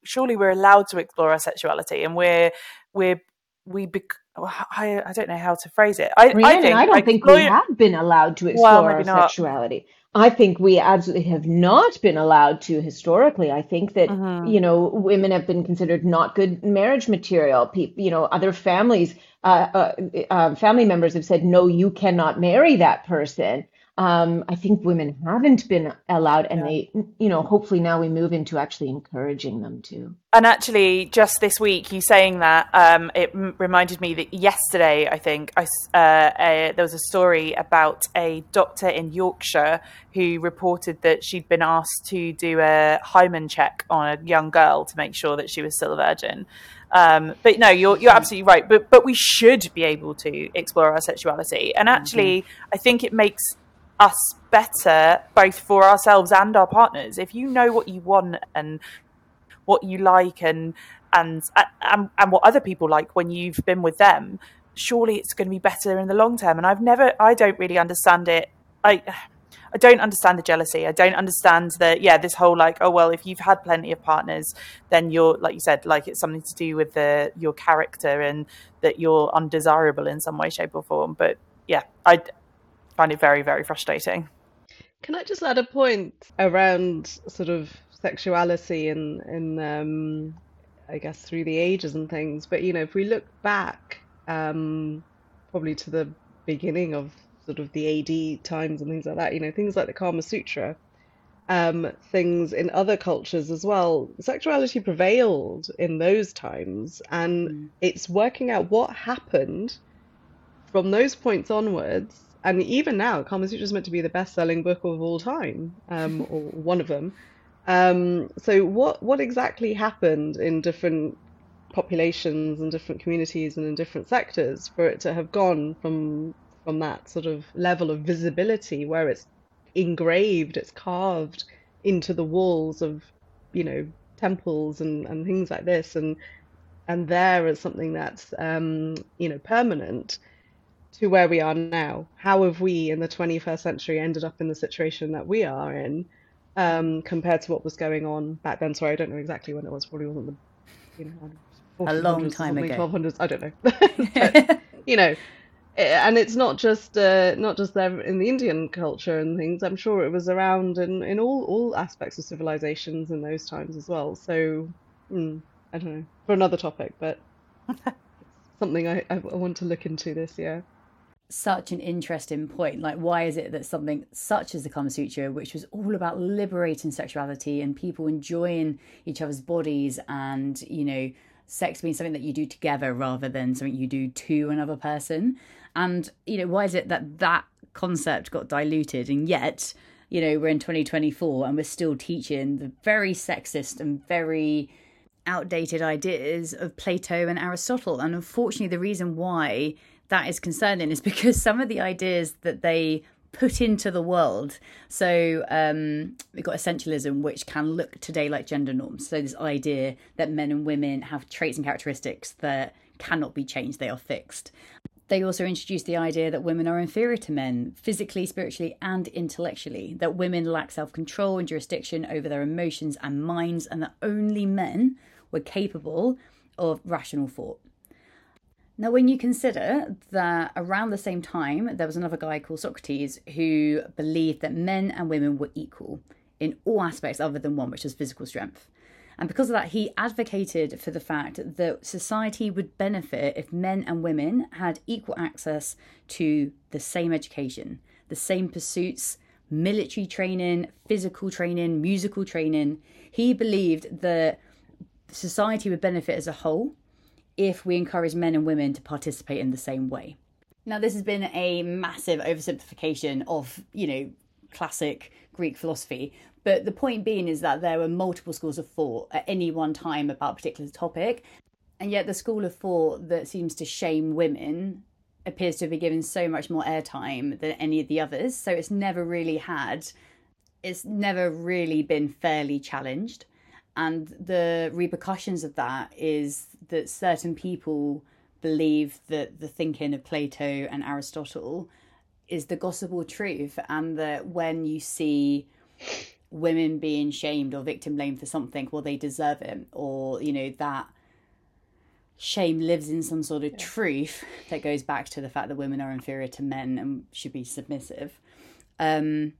surely we're allowed to explore our sexuality, and we're we're we. Bec- I, I don't know how to phrase it. I, I, think, I don't think we have been allowed to explore well, our sexuality. I think we absolutely have not been allowed to historically. I think that mm-hmm. you know women have been considered not good marriage material. People, you know, other families, uh, uh, uh, family members have said, no, you cannot marry that person um, I think women haven't been allowed, and yeah. they, you know, hopefully now we move into actually encouraging them to. And actually, just this week, you saying that, um, it m- reminded me that yesterday, I think, I, uh, there was a story about a doctor in Yorkshire who reported that she'd been asked to do a hymen check on a young girl to make sure that she was still a virgin. Um, but no, you're you're absolutely right. But but we should be able to explore our sexuality, and actually, mm-hmm. I think it makes us better both for ourselves and our partners if you know what you want and what you like and and and, and what other people like when you've been with them surely it's going to be better in the long term and i've never i don't really understand it i I don't understand the jealousy. I don't understand that. Yeah, this whole like, oh well, if you've had plenty of partners, then you're like you said, like it's something to do with the your character and that you're undesirable in some way, shape, or form. But yeah, I find it very, very frustrating. Can I just add a point around sort of sexuality and, and um, I guess through the ages and things? But you know, if we look back, um, probably to the beginning of sort of the AD times and things like that, you know, things like the Kama Sutra, um, things in other cultures as well. Sexuality prevailed in those times, and mm. it's working out what happened from those points onwards and even now, Kama Sutra is meant to be the best-selling book of all time, um, (laughs) or one of them. Um, so, what what exactly happened in different populations and different communities and in different sectors for it to have gone from from that sort of level of visibility where it's engraved, it's carved into the walls of, you know, temples and, and things like this, and and there as something that's um, you know permanent to where we are now. How have we in the 21st century ended up in the situation that we are in um, compared to what was going on back then? Sorry, I don't know exactly when it was. Probably wasn't the you know, a long time ago. 1200s. I don't know. (laughs) but, you know, and it's not just uh, not just there in the Indian culture and things. I'm sure it was around in, in all all aspects of civilizations in those times as well. So mm, I don't know for another topic, but (laughs) something I, I want to look into this year such an interesting point. Like, why is it that something such as the Kama Sutra, which was all about liberating sexuality and people enjoying each other's bodies and, you know, sex being something that you do together rather than something you do to another person? And, you know, why is it that that concept got diluted and yet you know, we're in 2024 and we're still teaching the very sexist and very outdated ideas of Plato and Aristotle. And unfortunately, the reason why that is concerning is (laughs) because some of the ideas that they put into the world. So um, we've got essentialism, which can look today like gender norms. So this idea that men and women have traits and characteristics that cannot be changed; they are fixed. They also introduced the idea that women are inferior to men, physically, spiritually, and intellectually, that women lack self control and jurisdiction over their emotions and minds, and that only men were capable of rational thought. Now, when you consider that around the same time, there was another guy called Socrates who believed that men and women were equal in all aspects other than one, which was physical strength. And because of that, he advocated for the fact that society would benefit if men and women had equal access to the same education, the same pursuits, military training, physical training, musical training. He believed that society would benefit as a whole if we encourage men and women to participate in the same way. Now, this has been a massive oversimplification of, you know, classic Greek philosophy. But the point being is that there were multiple schools of thought at any one time about a particular topic. And yet, the school of thought that seems to shame women appears to be given so much more airtime than any of the others. So it's never really had, it's never really been fairly challenged. And the repercussions of that is that certain people believe that the thinking of Plato and Aristotle is the gospel truth, and that when you see women being shamed or victim blamed for something, well, they deserve it, or you know that shame lives in some sort of yeah. truth that goes back to the fact that women are inferior to men and should be submissive. Um,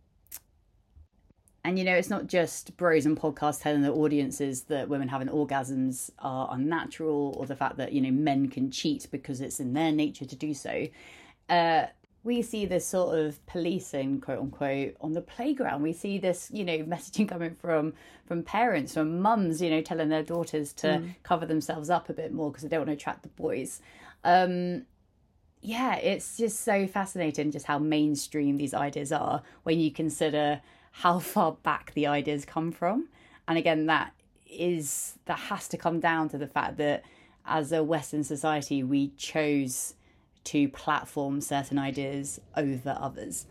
and you know, it's not just bros and podcasts telling their audiences that women having orgasms are unnatural or the fact that, you know, men can cheat because it's in their nature to do so. Uh, we see this sort of policing, quote unquote, on the playground. We see this, you know, messaging coming from from parents, from mums, you know, telling their daughters to mm. cover themselves up a bit more because they don't want to attract the boys. Um, yeah, it's just so fascinating just how mainstream these ideas are when you consider how far back the ideas come from. And again, that is that has to come down to the fact that as a Western society, we chose to platform certain ideas over others.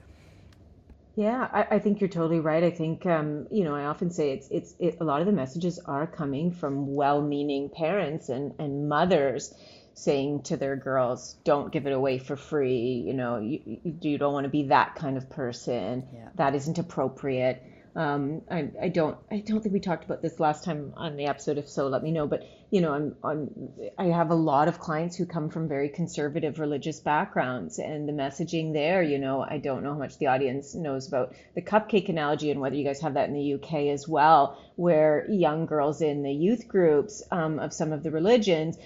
Yeah, I, I, think you're totally right. I think um, you know I often say it's it's it, a lot of the messages are coming from well-meaning parents and and mothers saying to their girls, "Don't give it away for free." You know, you you, don't want to be that kind of person. Yeah. That isn't appropriate. Um, I, I don't I don't think we talked about this last time on the episode. If so, let me know. But you know, I'm, I'm I have a lot of clients who come from very conservative religious backgrounds, and the messaging there. You know, I don't know how much the audience knows about the cupcake analogy and whether you guys have that in the UK as well, where young girls in the youth groups um, of some of the religions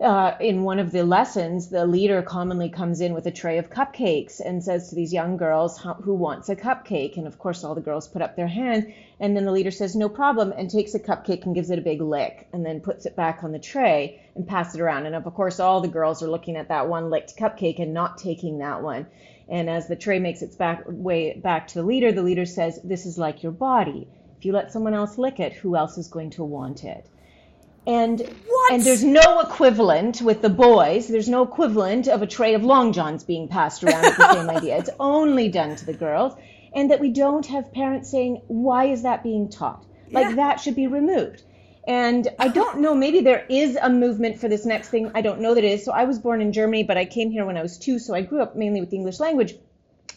uh, in one of the lessons, the leader commonly comes in with a tray of cupcakes and says to these young girls, Who wants a cupcake? And of course, all the girls put up their hand. And then the leader says, No problem, and takes a cupcake and gives it a big lick, and then puts it back on the tray and passes it around. And of course, all the girls are looking at that one licked cupcake and not taking that one. And as the tray makes its back way back to the leader, the leader says, This is like your body. If you let someone else lick it, who else is going to want it? And what? and there's no equivalent with the boys. There's no equivalent of a tray of long johns being passed around with the same (laughs) idea. It's only done to the girls, and that we don't have parents saying, "Why is that being taught?" Like yeah. that should be removed. And I don't know, maybe there is a movement for this next thing. I don't know that it is. So I was born in Germany, but I came here when I was two, so I grew up mainly with the English language.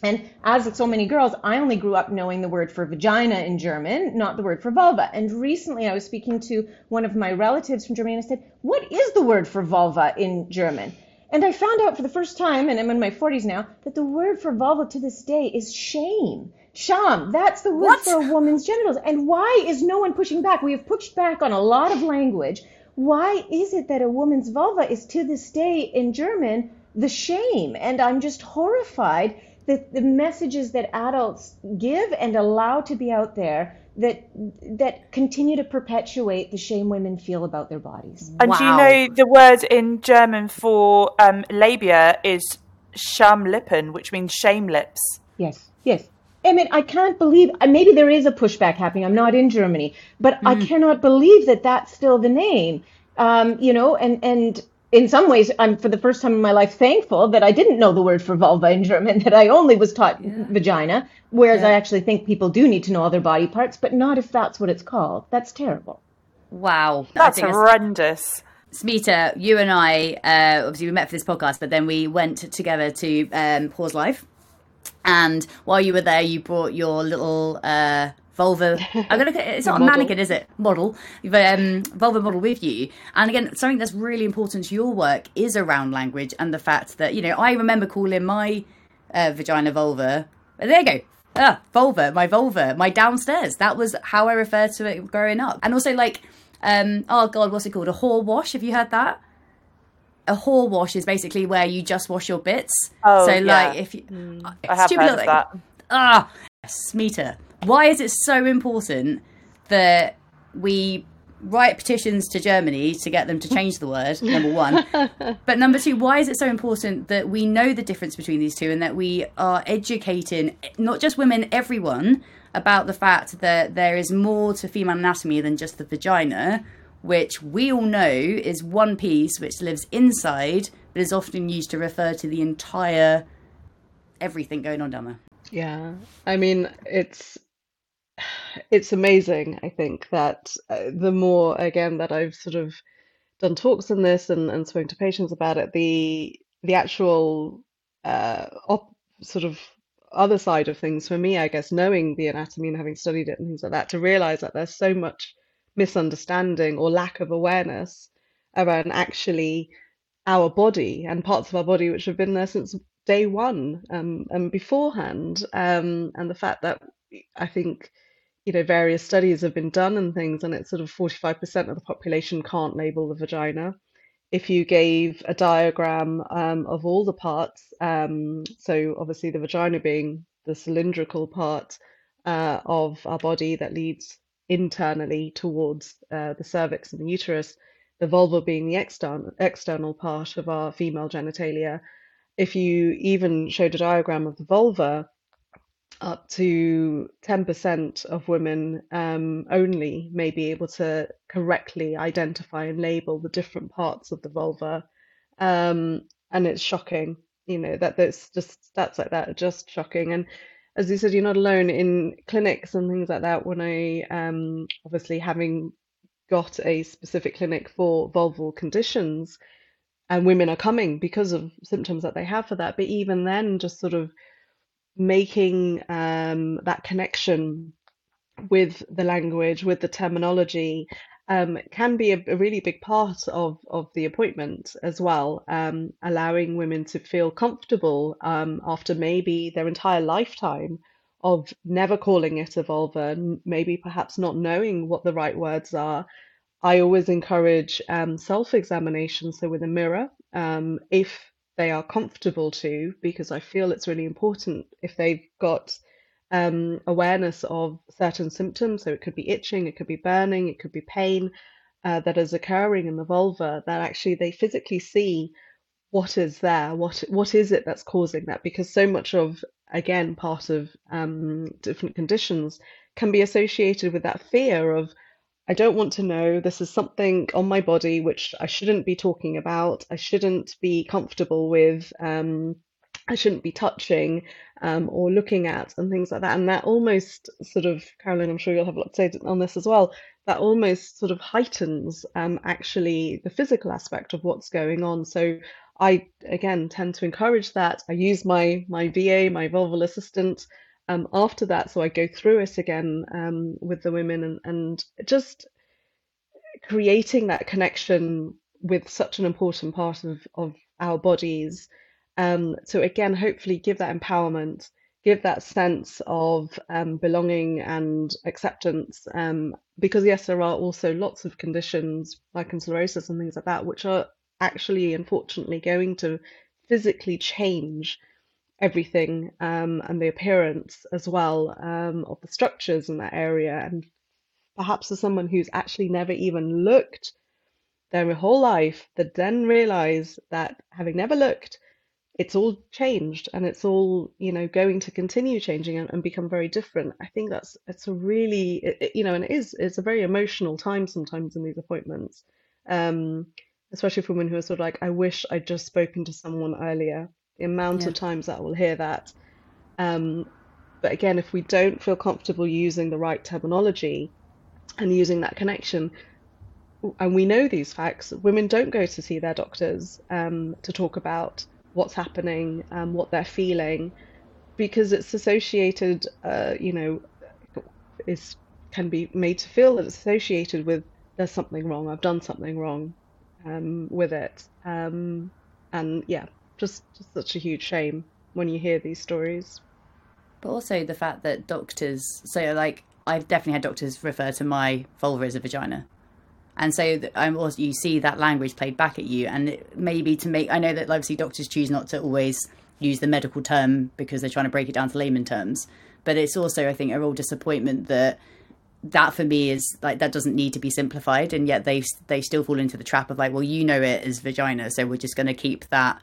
And as with so many girls, I only grew up knowing the word for vagina in German, not the word for vulva. And recently I was speaking to one of my relatives from Germany and I said, What is the word for vulva in German? And I found out for the first time, and I'm in my 40s now, that the word for vulva to this day is shame. Scham. That's the word what? for a woman's genitals. And why is no one pushing back? We have pushed back on a lot of language. Why is it that a woman's vulva is to this day in German the shame? And I'm just horrified the, the messages that adults give and allow to be out there that that continue to perpetuate the shame women feel about their bodies. And wow. do you know the word in German for um, labia is Schamlippen, which means shame lips. Yes, yes. I mean, I can't believe. uh, Maybe there is a pushback happening. I'm not in Germany, but I cannot believe that that's still the name. Um, you know, and and in some ways, I'm for the first time in my life thankful that I didn't know the word for vulva in German. (laughs) That I only was taught vagina, whereas I actually think people do need to know other body parts, but not if that's what it's called. That's terrible. Wow. That's horrendous. Smita, you and I, uh, obviously we met for this podcast, but then we went together to um, Pause Live. And while you were there, you brought your little uh, vulva. (laughs) I'm gonna. It's not a mannequin, is it? Model, but um, vulva model with you. And again, something that's really important to your work is around language and the fact that you know I remember calling my uh, vagina vulva. There you go. Ah, vulva, my vulva, my downstairs. That was how I referred to it growing up. And also, like, um, oh god, what's it called? A whore wash. Have you heard that? A whore wash is basically where you just wash your bits. Oh, so, yeah. like, if you, I have stupid heard of little that. thing. Ah, Smita. Why is it so important that we write petitions to Germany to get them to change the word? Number one, (laughs) but number two, why is it so important that we know the difference between these two and that we are educating not just women, everyone, about the fact that there is more to female anatomy than just the vagina, which we all know is one piece which lives inside, but is often used to refer to the entire everything going on down there. Yeah, I mean, it's it's amazing, I think, that uh, the more, again, that I've sort of done talks on this and, and spoken to patients about it, the the actual uh, op sort of other side of things for me, I guess, knowing the anatomy and having studied it and things like that, to realize that there's so much misunderstanding or lack of awareness around actually our body and parts of our body which have been there since day one um, and beforehand. Um, and the fact that I think, you know, various studies have been done and things, and it's sort of 45% of the population can't label the vagina. If you gave a diagram um, of all the parts, um, so obviously the vagina being the cylindrical part uh, of our body that leads internally towards uh, the cervix and the uterus, the vulva being the external external part of our female genitalia. If you even showed a diagram of the vulva, up to 10% of women um, only may be able to correctly identify and label the different parts of the vulva. Um, and it's shocking, you know, that there's just stats like that are just shocking. And as you said, you're not alone in clinics and things like that. When I, um, obviously, having got a specific clinic for vulval conditions, and women are coming because of symptoms that they have for that. But even then, just sort of making um, that connection with the language, with the terminology, um, can be a, a really big part of, of the appointment as well, um, allowing women to feel comfortable um, after maybe their entire lifetime of never calling it a vulva, maybe perhaps not knowing what the right words are. I always encourage um, self-examination, so with a mirror, um, if they are comfortable to, because I feel it's really important if they've got um, awareness of certain symptoms. So it could be itching, it could be burning, it could be pain uh, that is occurring in the vulva, that actually they physically see what is there, what what is it that's causing that? Because so much of, again, part of um, different conditions can be associated with that fear of I don't want to know. This is something on my body which I shouldn't be talking about. I shouldn't be comfortable with. Um, I shouldn't be touching um, or looking at and things like that. And that almost sort of, Carolin, I'm sure you'll have a lot to say on this as well. That almost sort of heightens um, actually the physical aspect of what's going on. So I again tend to encourage that. I use my my VA, my vulval assistant, um, after that, so I go through it again um, with the women and, and just creating that connection with such an important part of, of our bodies. Um, so again, hopefully give that empowerment, give that sense of um, belonging and acceptance. Um, because yes, there are also lots of conditions like sclerosis and things like that, which are actually, unfortunately, going to physically change everything um, and the appearance as well um, of the structures in that area. And perhaps as someone who's actually never even looked their whole life, that then realize that having never looked, it's all changed and it's all you know going to continue changing and, and become very different i think that's it's a really it, it, you know and it is it's a very emotional time sometimes in these appointments um especially for women who are sort of like i wish i'd just spoken to someone earlier the amount Yeah. of times that we'll hear that. Um but again if we don't feel comfortable using the right terminology and using that connection and we know these facts women don't go to see their doctors um, to talk about what's happening um, what they're feeling because it's associated uh, you know is can be made to feel that it's associated with there's something wrong i've done something wrong um, with it. Um, and yeah just, just such a huge shame when you hear these stories. But also the fact that doctors, so like I've definitely had doctors refer to my vulva as a vagina, and so I'm also you see that language played back at you, and maybe to make I know that obviously doctors choose not to always use the medical term because they're trying to break it down to layman terms, but it's also I think a real disappointment that that for me is like that doesn't need to be simplified, and yet they they still fall into the trap of like well you know it as vagina, so we're just going to keep that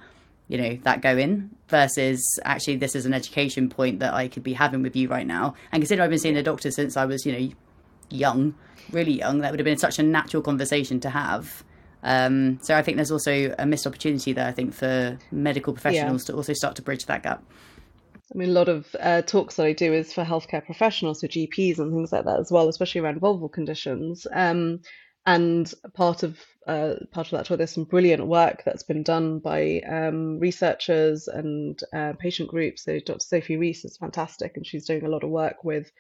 you know that going versus actually this is an education point that I could be having with you right now. And considering I've been seeing a doctor since I was you know young, really young, that would have been such a natural conversation to have. Um, so I think there's also a missed opportunity there. I think for medical professionals to also start to bridge that gap. I mean, a lot of uh, talks that I do is for healthcare professionals, so GPs and things like that as well, especially around vulval conditions. Um, and part of uh, part of that talk, there's some brilliant work that's been done by um, researchers and uh, patient groups. So Dr. Sophie Rees is fantastic, and she's doing a lot of work with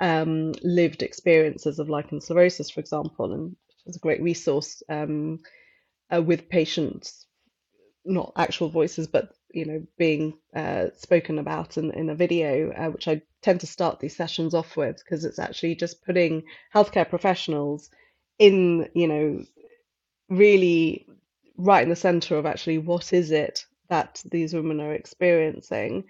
um, lived experiences of lichen sclerosus, for example, and it's a great resource um, uh, with patients not actual voices, but you know, being uh, spoken about in, in a video, uh, which I tend to start these sessions off with because it's actually just putting healthcare professionals in, you know, really right in the center of actually what is it that these women are experiencing.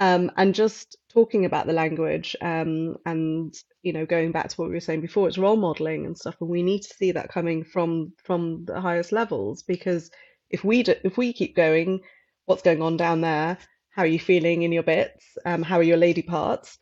Um, and just talking about the language um, and you know going back to what we were saying before it's role modeling and stuff and we need to see that coming from from the highest levels because if we do, if we keep going what's going on down there? How are you feeling in your bits? Um, how are your lady parts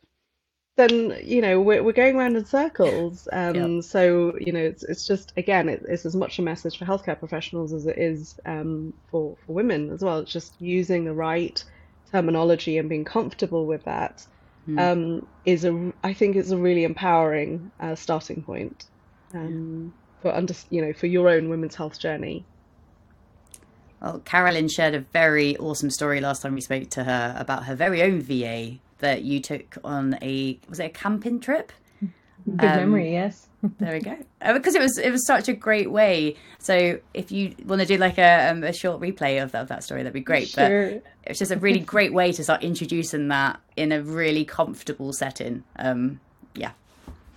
then you know we're, we're going around in circles (laughs) um, Yep. so you know it's, it's just again it, it's as much a message for healthcare professionals as it is um, for for women as well it's just using the right terminology and being comfortable with that um, is a I think is a really empowering uh, starting point um, for under you know for your own women's health journey. Well, Carolin shared a very awesome story last time we spoke to her about her very own VA that you took on a was it a camping trip? Good Um, memory, yes. (laughs) There we go. Uh, Because it was it was such a great way. So if you want to do like a, um, a short replay of that, of that story, that'd be great. Sure. But it's just a really great way to start introducing that in a really comfortable setting. Um, yeah.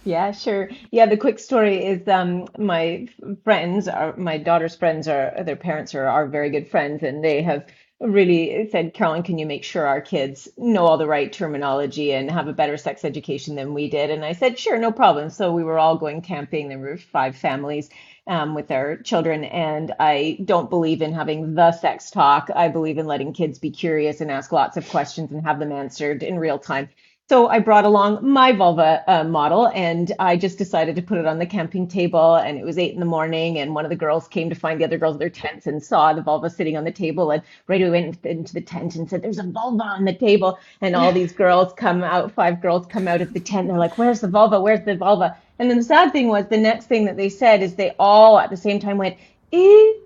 Yeah, sure. Yeah, the quick story is um, my friends are my daughter's friends are their parents are are very good friends, and they have really said, Carolin, can you make sure our kids know all the right terminology and have a better sex education than we did? And I said, sure, no problem. So we were all going camping. There were five families um, with their children, and I don't believe in having the sex talk. I believe in letting kids be curious and ask lots of questions and have them answered in real time. So I brought along my vulva uh, model and I just decided to put it on the camping table. And it was eight in the morning. And one of the girls came to find the other girls in their tents and saw the vulva sitting on the table. And right away went into the tent and said, There's a vulva on the table. And all these (laughs) girls come out, five girls come out of the tent. And they're like, Where's the vulva? Where's the vulva? And then the sad thing was the next thing that they said is they all at the same time went, Ew.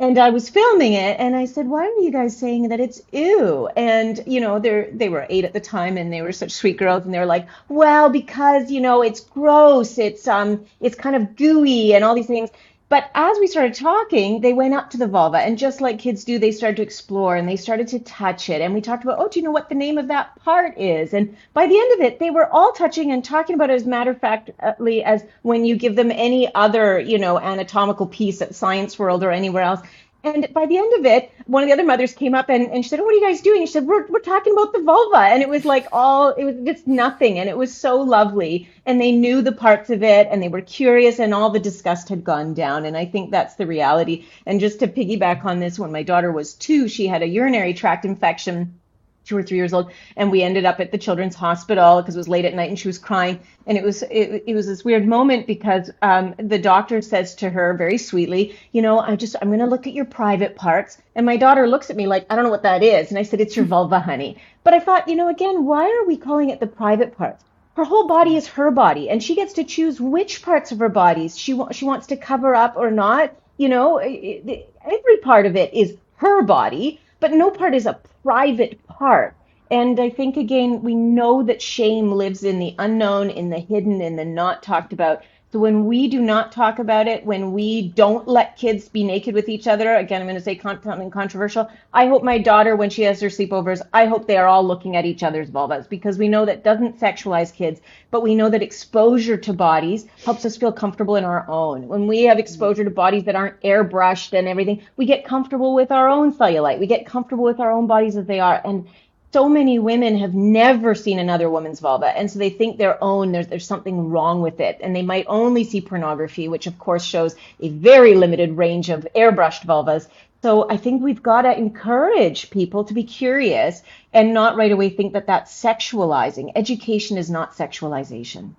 And I was filming it and I said, Why are you guys saying that it's ew? And, you know, they're they were eight at the time and they were such sweet girls and they were like, Well, because, you know, it's gross, it's um it's kind of gooey and all these things. But as we started talking, they went up to the vulva and just like kids do, they started to explore and they started to touch it. And we talked about, oh, do you know what the name of that part is? And by the end of it, they were all touching and talking about it as matter of factly as when you give them any other, you know, anatomical piece at Science World or anywhere else. And by the end of it, one of the other mothers came up and, and she said, oh, What are you guys doing? And she said, we're, we're talking about the vulva. And it was like all, it was just nothing. And it was so lovely. And they knew the parts of it and they were curious and all the disgust had gone down. And I think that's the reality. And just to piggyback on this, when my daughter was two, she had a urinary tract infection two or three years old and we ended up at the children's hospital because it was late at night and she was crying. And it was it, it was this weird moment because um, the doctor says to her very sweetly you know i just i'm going to look at your private parts. And my daughter looks at me like i don't know what that is. And i said it's your vulva honey. But i thought you know again why are we calling it the private parts? Her whole body is her body and she gets to choose which parts of her bodies she, wa- she wants to cover up or not. You know it, every part of it is her body but no part is a private part. And I think, again, we know that shame lives in the unknown, in the hidden, in the not talked about. So when we do not talk about it, when we don't let kids be naked with each other, again, I'm going to say something controversial. I hope my daughter, when she has her sleepovers, I hope they are all looking at each other's vulvas because we know that doesn't sexualize kids, but we know that exposure to bodies helps us feel comfortable in our own. When we have exposure to bodies that aren't airbrushed and everything, we get comfortable with our own cellulite. We get comfortable with our own bodies as they are. And so many women have never seen another woman's vulva and so they think their own there's there's something wrong with it and they might only see pornography which of course shows a very limited range of airbrushed vulvas so i think we've got to encourage people to be curious and not right away think that that's sexualizing education is not sexualization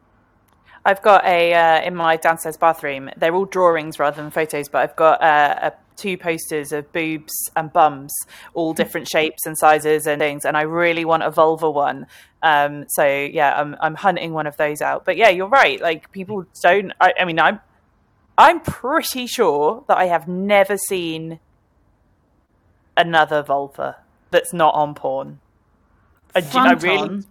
I've got a uh, in my downstairs bathroom. They're all drawings rather than photos, but I've got uh, a two posters of boobs and bums, all different shapes and sizes and things. And I really want a vulva one. Um, so yeah, I'm I'm hunting one of those out. But yeah, you're right. Like people don't. I, I mean, I'm I'm pretty sure that I have never seen another vulva that's not on porn. I, I really.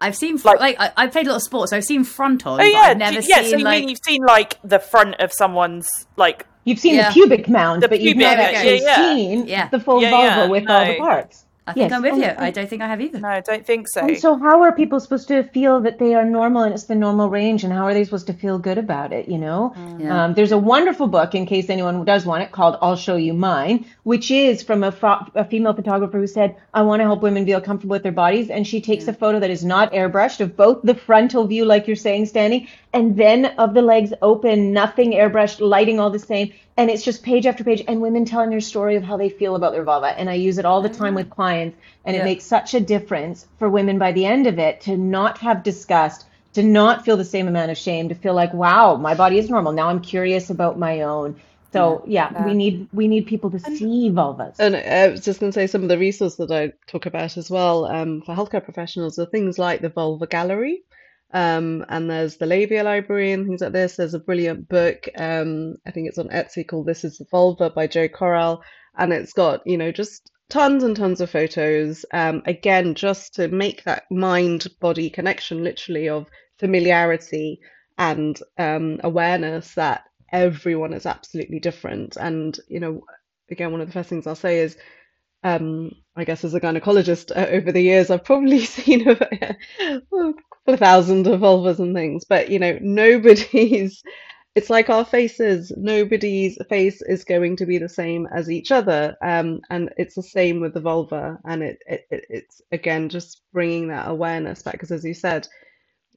I've seen fr- like, like I, have played a lot of sports. So I've seen front on. Oh yeah, I've never yeah. seen so you like mean you've seen like the front of someone's like You've seen Yeah. the pubic mound, The but you've pubic, not yeah, actually yeah. seen Yeah. the full Yeah, vulva yeah, with all the parts. I think Yes, I'm with and- you. and- I don't think I have either. no, I don't think so. And so, how are people supposed to feel that they are normal and it's the normal range? And how are they supposed to feel good about it? You know, Yeah. um, there's a wonderful book, in case anyone does want it, called "I'll Show You Mine," which is from a, pho- a female photographer who said, "I want to help women feel comfortable with their bodies," and she takes a photo that is not airbrushed of both the frontal view, like you're saying, standing, and then of the legs open, nothing airbrushed, lighting all the same. And it's just page after page, and women telling their story of how they feel about their vulva. And I use it all the time with clients, and Yeah. it makes such a difference for women by the end of it to not have disgust, to not feel the same amount of shame, to feel like, wow, my body is normal. Now I'm curious about my own. So yeah, we need we need people to see vulvas. And I was just going to say some of the resources that I talk about as well um, for healthcare professionals are things like the Vulva Gallery. Um, and there's the Labia Library and things like this. There's a brilliant book, um, I think it's on Etsy called This is the Vulva by Joe Corral. And it's got, you know, just tons and tons of photos. Um, again, just to make that mind body connection, literally, of familiarity and um, awareness that everyone is absolutely different. And, you know, again, one of the first things I'll say is, um, I guess as a gynecologist uh, over the years, I've probably (laughs) seen a, (laughs) a thousand of vulvas and things, but you know, nobody's, (laughs) it's like our faces, nobody's face is going to be the same as each other. Um, and it's the same with the vulva. And it, it, it it's again just bringing that awareness back, because as you said,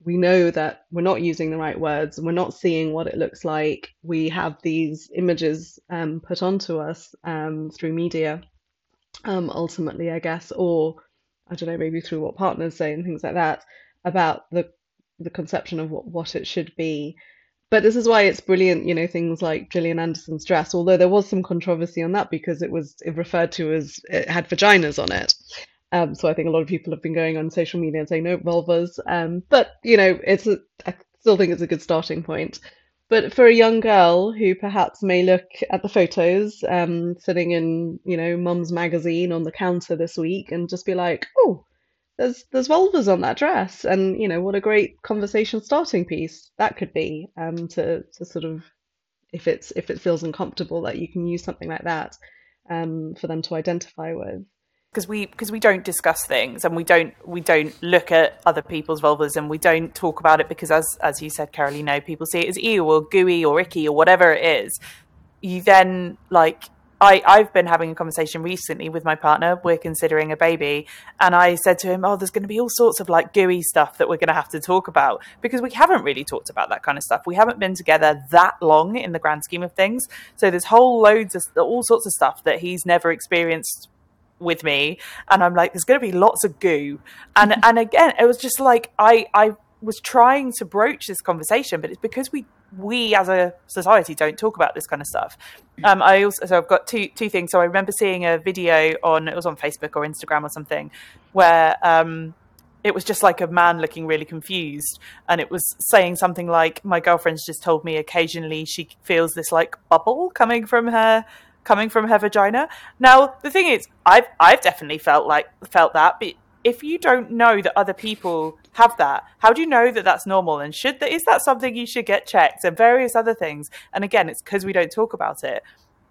we know that we're not using the right words and we're not seeing what it looks like. We have these images um, put onto us um, through media, um, ultimately, I guess, or I don't know, maybe through what partners say and things like that about the the conception of what, what it should be. But this is why it's brilliant, you know, things like Gillian Anderson's dress, although there was some controversy on that because it was it referred to as it had vaginas on it. Um, so I think a lot of people have been going on social media and saying no vulvas. Um, but you know, it's a, I still think it's a good starting point. But for a young girl who perhaps may look at the photos, um, sitting in you know mum's magazine on the counter this week and just be like, oh, there's there's vulvas on that dress, and you know what a great conversation starting piece that could be um, to to sort of if it's if it feels uncomfortable that you can use something like that um, for them to identify with. because we because we don't discuss things and we don't we don't look at other people's vulvas and we don't talk about it because as as you said Carolin, no people see it as ew or gooey or icky or whatever it is you then like I, I've been having a conversation recently with my partner. We're considering a baby. And I said to him, Oh, there's going to be all sorts of like gooey stuff that we're going to have to talk about because we haven't really talked about that kind of stuff. We haven't been together that long in the grand scheme of things. So there's whole loads of all sorts of stuff that he's never experienced with me. And I'm like, there's going to be lots of goo. And, and again, it was just like, I, I was trying to broach this conversation, but it's because we we as a society don't talk about this kind of stuff. Um, I also so I've got two two things. So I remember seeing a video on it was on Facebook or Instagram or something where um, it was just like a man looking really confused, and it was saying something like, "My girlfriend's just told me occasionally she feels this like bubble coming from her." coming from her vagina now the thing is i've i've definitely felt like felt that but if you don't know that other people have that, how do you know that that's normal? And should that is that something you should get checked and various other things? And again, it's because we don't talk about it.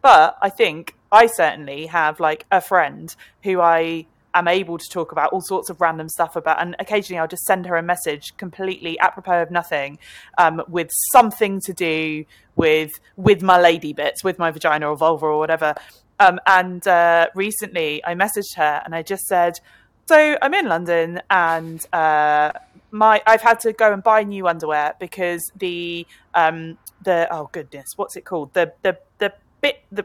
But I think I certainly have like a friend who I am able to talk about all sorts of random stuff about, and occasionally I'll just send her a message completely apropos of nothing, um, with something to do with with my lady bits, with my vagina or vulva or whatever. Um, and uh, recently I messaged her and I just said so I'm in London and uh, my I've had to go and buy new underwear because the um the oh goodness what's it called? The the the bit the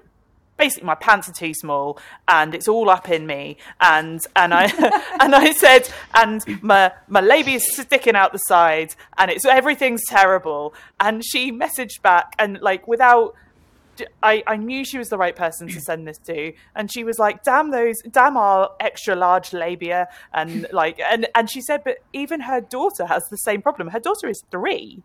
basically my pants are too small and it's all up in me and and I (laughs) and I said and my my is sticking out the side and it's everything's terrible. And she messaged back and like without I, I knew she was the right person to send this to. And she was like damn those damn our extra large labia. And like and and she said but even her daughter has the same problem. Her daughter is three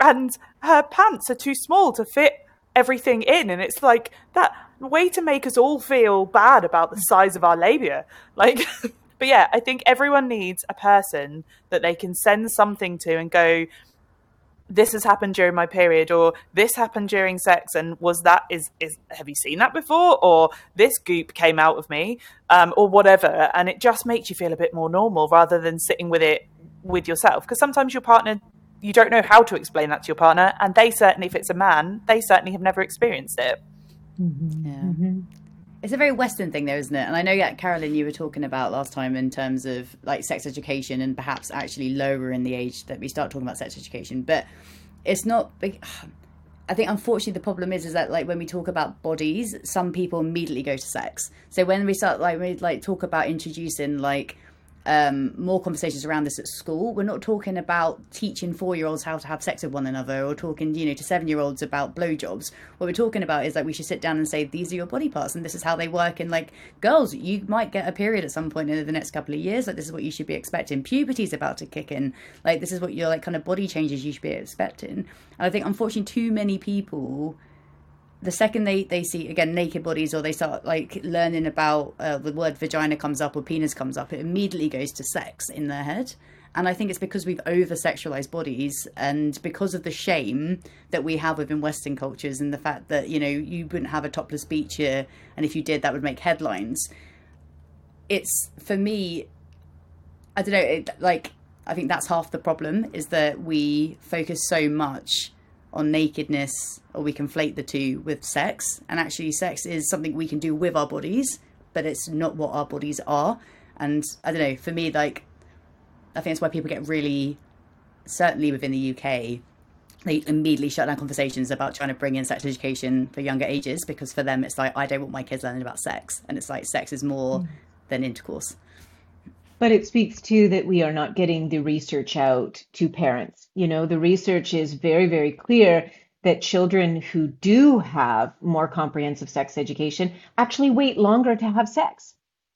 and her pants are too small to fit everything in. And it's like that way to make us all feel bad about the size of our labia. Like (laughs) but yeah i think everyone needs a person that they can send something to and go this has happened during my period or this happened during sex and was that is is have you seen that before? Or this goop came out of me um, or whatever. And it just makes you feel a bit more normal rather than sitting with it with yourself. Because sometimes your partner you don't know how to explain that to your partner and they certainly if it's a man they certainly have never experienced it. Mm-hmm. yeah. Mm-hmm. It's a very Western thing, though, isn't it? And I know, yeah, Carolin, you were talking about last time in terms of like sex education and perhaps actually lowering the age that we start talking about sex education. But it's not. Big, (sighs) I think unfortunately the problem is is that like when we talk about bodies, some people immediately go to sex. So when we start like we like talk about introducing like um, more conversations around this at school. We're not talking about teaching four year olds how to have sex with one another or talking, you know, to seven year olds about blowjobs. What we're talking about is like we should sit down and say, these are your body parts and this is how they work. And like girls, you might get a period at some point in the next couple of years. Like this is what you should be expecting. Puberty's about to kick in. Like this is what your like kind of body changes you should be expecting. And I think unfortunately too many people the second they, they see again naked bodies or they start like learning about uh, the word vagina comes up or penis comes up it immediately goes to sex in their head. And i think it's because we've over sexualized bodies and because of the shame that we have within western cultures and the fact that you know you wouldn't have a topless beach here and if you did that would make headlines. It's for me i don't know it, like i think that's half the problem is that we focus so much on nakedness or we conflate the two with sex. And actually, sex is something we can do with our bodies, but it's not what our bodies are. And I don't know, for me, like, I think that's why people get really, certainly within the UK, they immediately shut down conversations about trying to bring in sex education for younger ages because for them it's like, I don't want my kids learning about sex. And it's like, sex is more mm. than intercourse. But it speaks to that we are not getting the research out to parents. You know, the research is very, very clear that children who do have more comprehensive sex education actually wait longer to have sex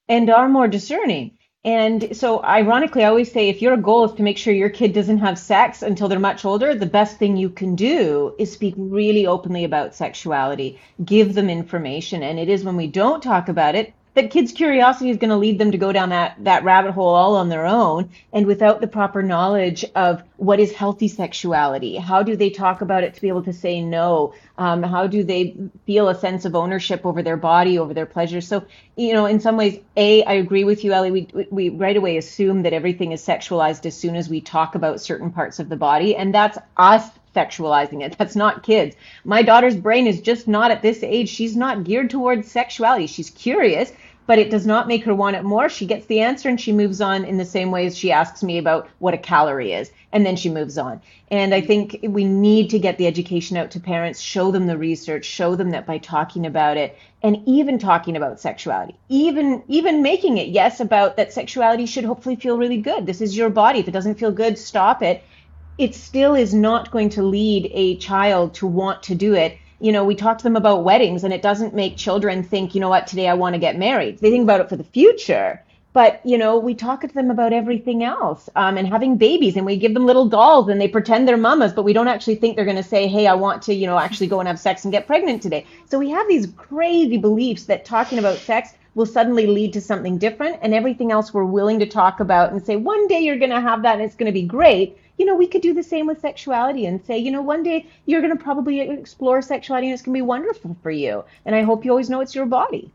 and are more discerning. And so, ironically, I always say if your goal is to make sure your kid doesn't have sex until they're much older, the best thing you can do is speak really openly about sexuality, give them information. And it is when we don't talk about it that kids' curiosity is going to lead them to go down that, that rabbit hole all on their own and without the proper knowledge of what is healthy sexuality. How do they talk about it to be able to say no? Um, how do they feel a sense of ownership over their body, over their pleasure? So, you know, in some ways, A, I agree with you, Ellie. We, we right away assume that everything is sexualized as soon as we talk about certain parts of the body. And that's us sexualizing it. That's not kids. My daughter's brain is just not at this age. She's not geared towards sexuality. She's curious, but it does not make her want it more. She gets the answer and she moves on in the same way as she asks me about what a calorie is, and then she moves on. And I think we need to get the education out to parents, show them the research, show them that by talking about it and even talking about sexuality, even even making it yes about that sexuality should hopefully feel really good. This is your body. If it doesn't feel good, stop it. It still is not going to lead a child to want to do it you know, we talk to them about weddings and it doesn't make children think, you know what, today I want to get married. They think about it for the future. But, you know, we talk to them about everything else um, and having babies and we give them little dolls and they pretend they're mamas, but we don't actually think they're going to say, hey, I want to, you know, actually go and have sex and get pregnant today. So we have these crazy beliefs that talking about sex will suddenly lead to something different and everything else we're willing to talk about and say, one day you're going to have that and it's going to be great you know, we could do the same with sexuality and say, you know, one day you're going to probably explore sexuality and it's going to be wonderful for you. And I hope you always know it's your body.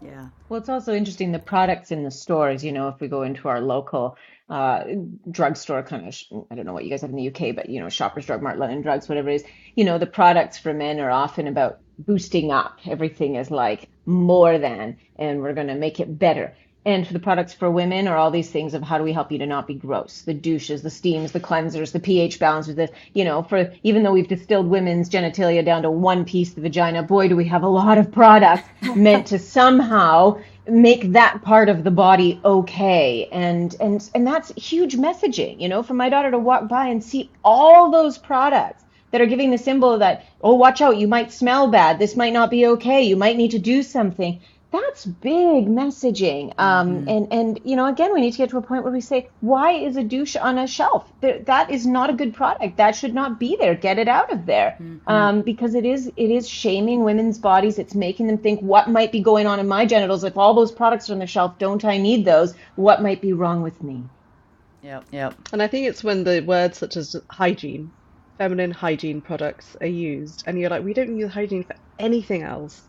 Yeah. Well, it's also interesting the products in the stores, you know, if we go into our local uh, drugstore kind of, I don't know what you guys have in the UK, but, you know, Shoppers Drug Mart, London Drugs, whatever it is, you know, the products for men are often about boosting up. Everything is like more than, and we're going to make it better and for the products for women are all these things of how do we help you to not be gross? The douches the steams the cleansers the ph balancers the you know for even though we've distilled women's genitalia down to one piece the vagina boy do we have a lot of products (laughs) meant to somehow make that part of the body okay. And and and that's huge messaging you know for my daughter to walk by and see all those products that are giving the symbol that oh watch out you might smell bad. This might not be okay. You might need to do something that's big messaging. Um, mm-hmm. And and you know, again, we need to get to a point where we say, why is a douche on a shelf? That is not a good product. That should not be there. Get it out of there, mm-hmm. um, because it is it is shaming women's bodies. It's making them think what might be going on in my genitals if all those products are on the shelf. Don't I need those? What might be wrong with me? Yeah, yep. And I think it's when the words such as hygiene, feminine hygiene products are used, and you're like, we don't use hygiene for anything else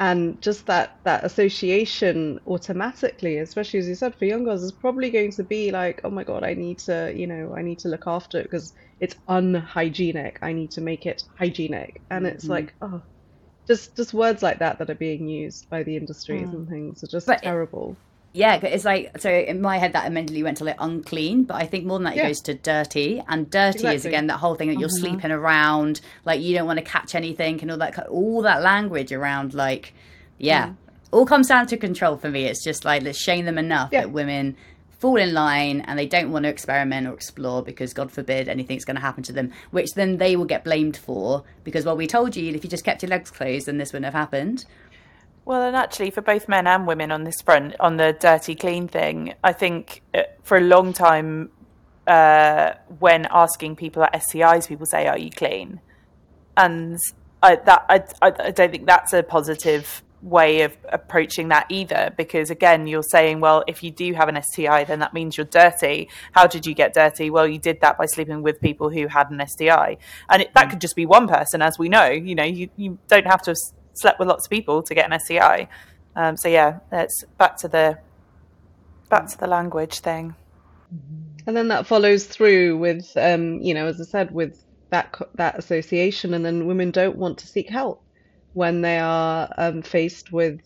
and just that that association automatically especially as you said for young girls is probably going to be like oh my god i need to you know i need to look after it because it's unhygienic i need to make it hygienic and it's mm-hmm. like oh just just words like that that are being used by the industries mm. and things are just but terrible yeah, it's like so in my head that immediately went to like unclean, but I think more than that it goes to dirty, and dirty exactly. is again that whole thing that you're mm-hmm. sleeping around, like you don't want to catch anything, and all that all that language around like, yeah, mm. all comes down to control for me. It's just like let's shame them enough yeah. that women fall in line and they don't want to experiment or explore because God forbid anything's going to happen to them, which then they will get blamed for because well we told you if you just kept your legs closed then this wouldn't have happened. Well, and actually, for both men and women on this front, on the dirty clean thing, I think uh, for a long time, uh, when asking people at STIs, people say, "Are you clean?" And I, that I, I don't think that's a positive way of approaching that either because again you're saying well if you do have an STI then that means you're dirty how did you get dirty well you did that by sleeping with people who had an STI and it, that mm. could just be one person as we know you know you, you don't have to slept with lots of people to get an STI. Um, so yeah, it's back to the back to the language thing. And then that follows through with, um, you know, as I said, with that that association, and then women don't want to seek help when they are um, faced with,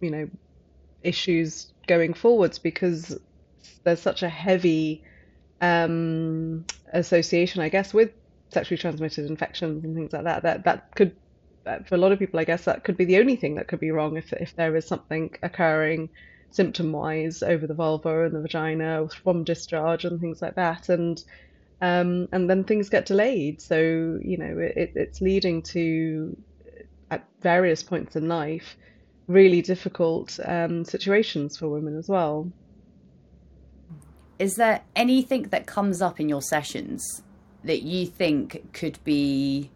you know, issues going forwards because there's such a heavy um, association, I guess, with sexually transmitted infections and things like that. That that could for a lot of people, I guess that could be the only thing that could be wrong if if there is something occurring symptom wise over the vulva and the vagina from discharge and things like that, and um, and then things get delayed. So you know it, it's leading to at various points in life really difficult um, situations for women as well. Is there anything that comes up in your sessions that you think could be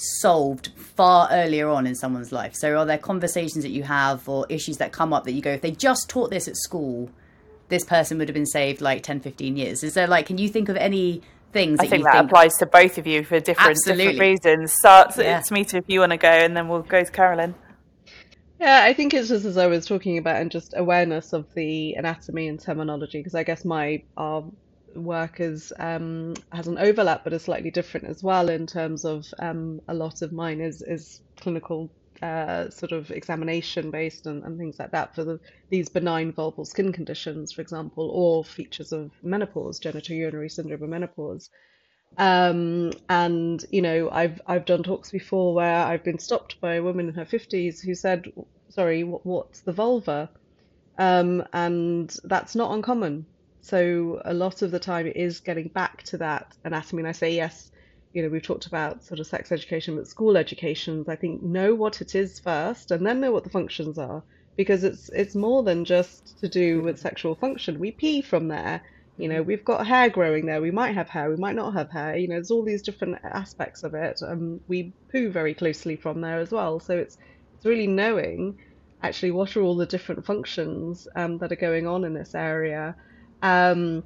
solved far earlier on in someone's life? So, are there conversations that you have or issues that come up that you go, if they just taught this at school, this person would have been saved like 10, 15 years? Is there like, can you think of any things? I think that think... applies to both of you for different, different reasons. Start, yeah. Smita, if you want to go, and then we'll go to Carolin. Yeah, I think it's just as I was talking about, and just awareness of the anatomy and terminology, because I guess my our work is um, has an overlap but is slightly different as well in terms of um, a lot of mine is is clinical uh, sort of examination based and, and things like that for the, these benign vulval skin conditions, for example, or features of menopause, genitourinary syndrome of menopause. Um, and you know, I've I've done talks before where I've been stopped by a woman in her fifties who said, "Sorry, what, what's the vulva?" Um, and that's not uncommon. So a lot of the time it is getting back to that anatomy. And I say yes, you know, we've talked about sort of sex education, but school educations, I think know what it is first and then know what the functions are because it's it's more than just to do with sexual function. We pee from there. You know, we've got hair growing there. We might have hair. We might not have hair. You know, there's all these different aspects of it. Um, we poo very closely from there as well. So it's it's really knowing actually what are all the different functions um, that are going on in this area. Um,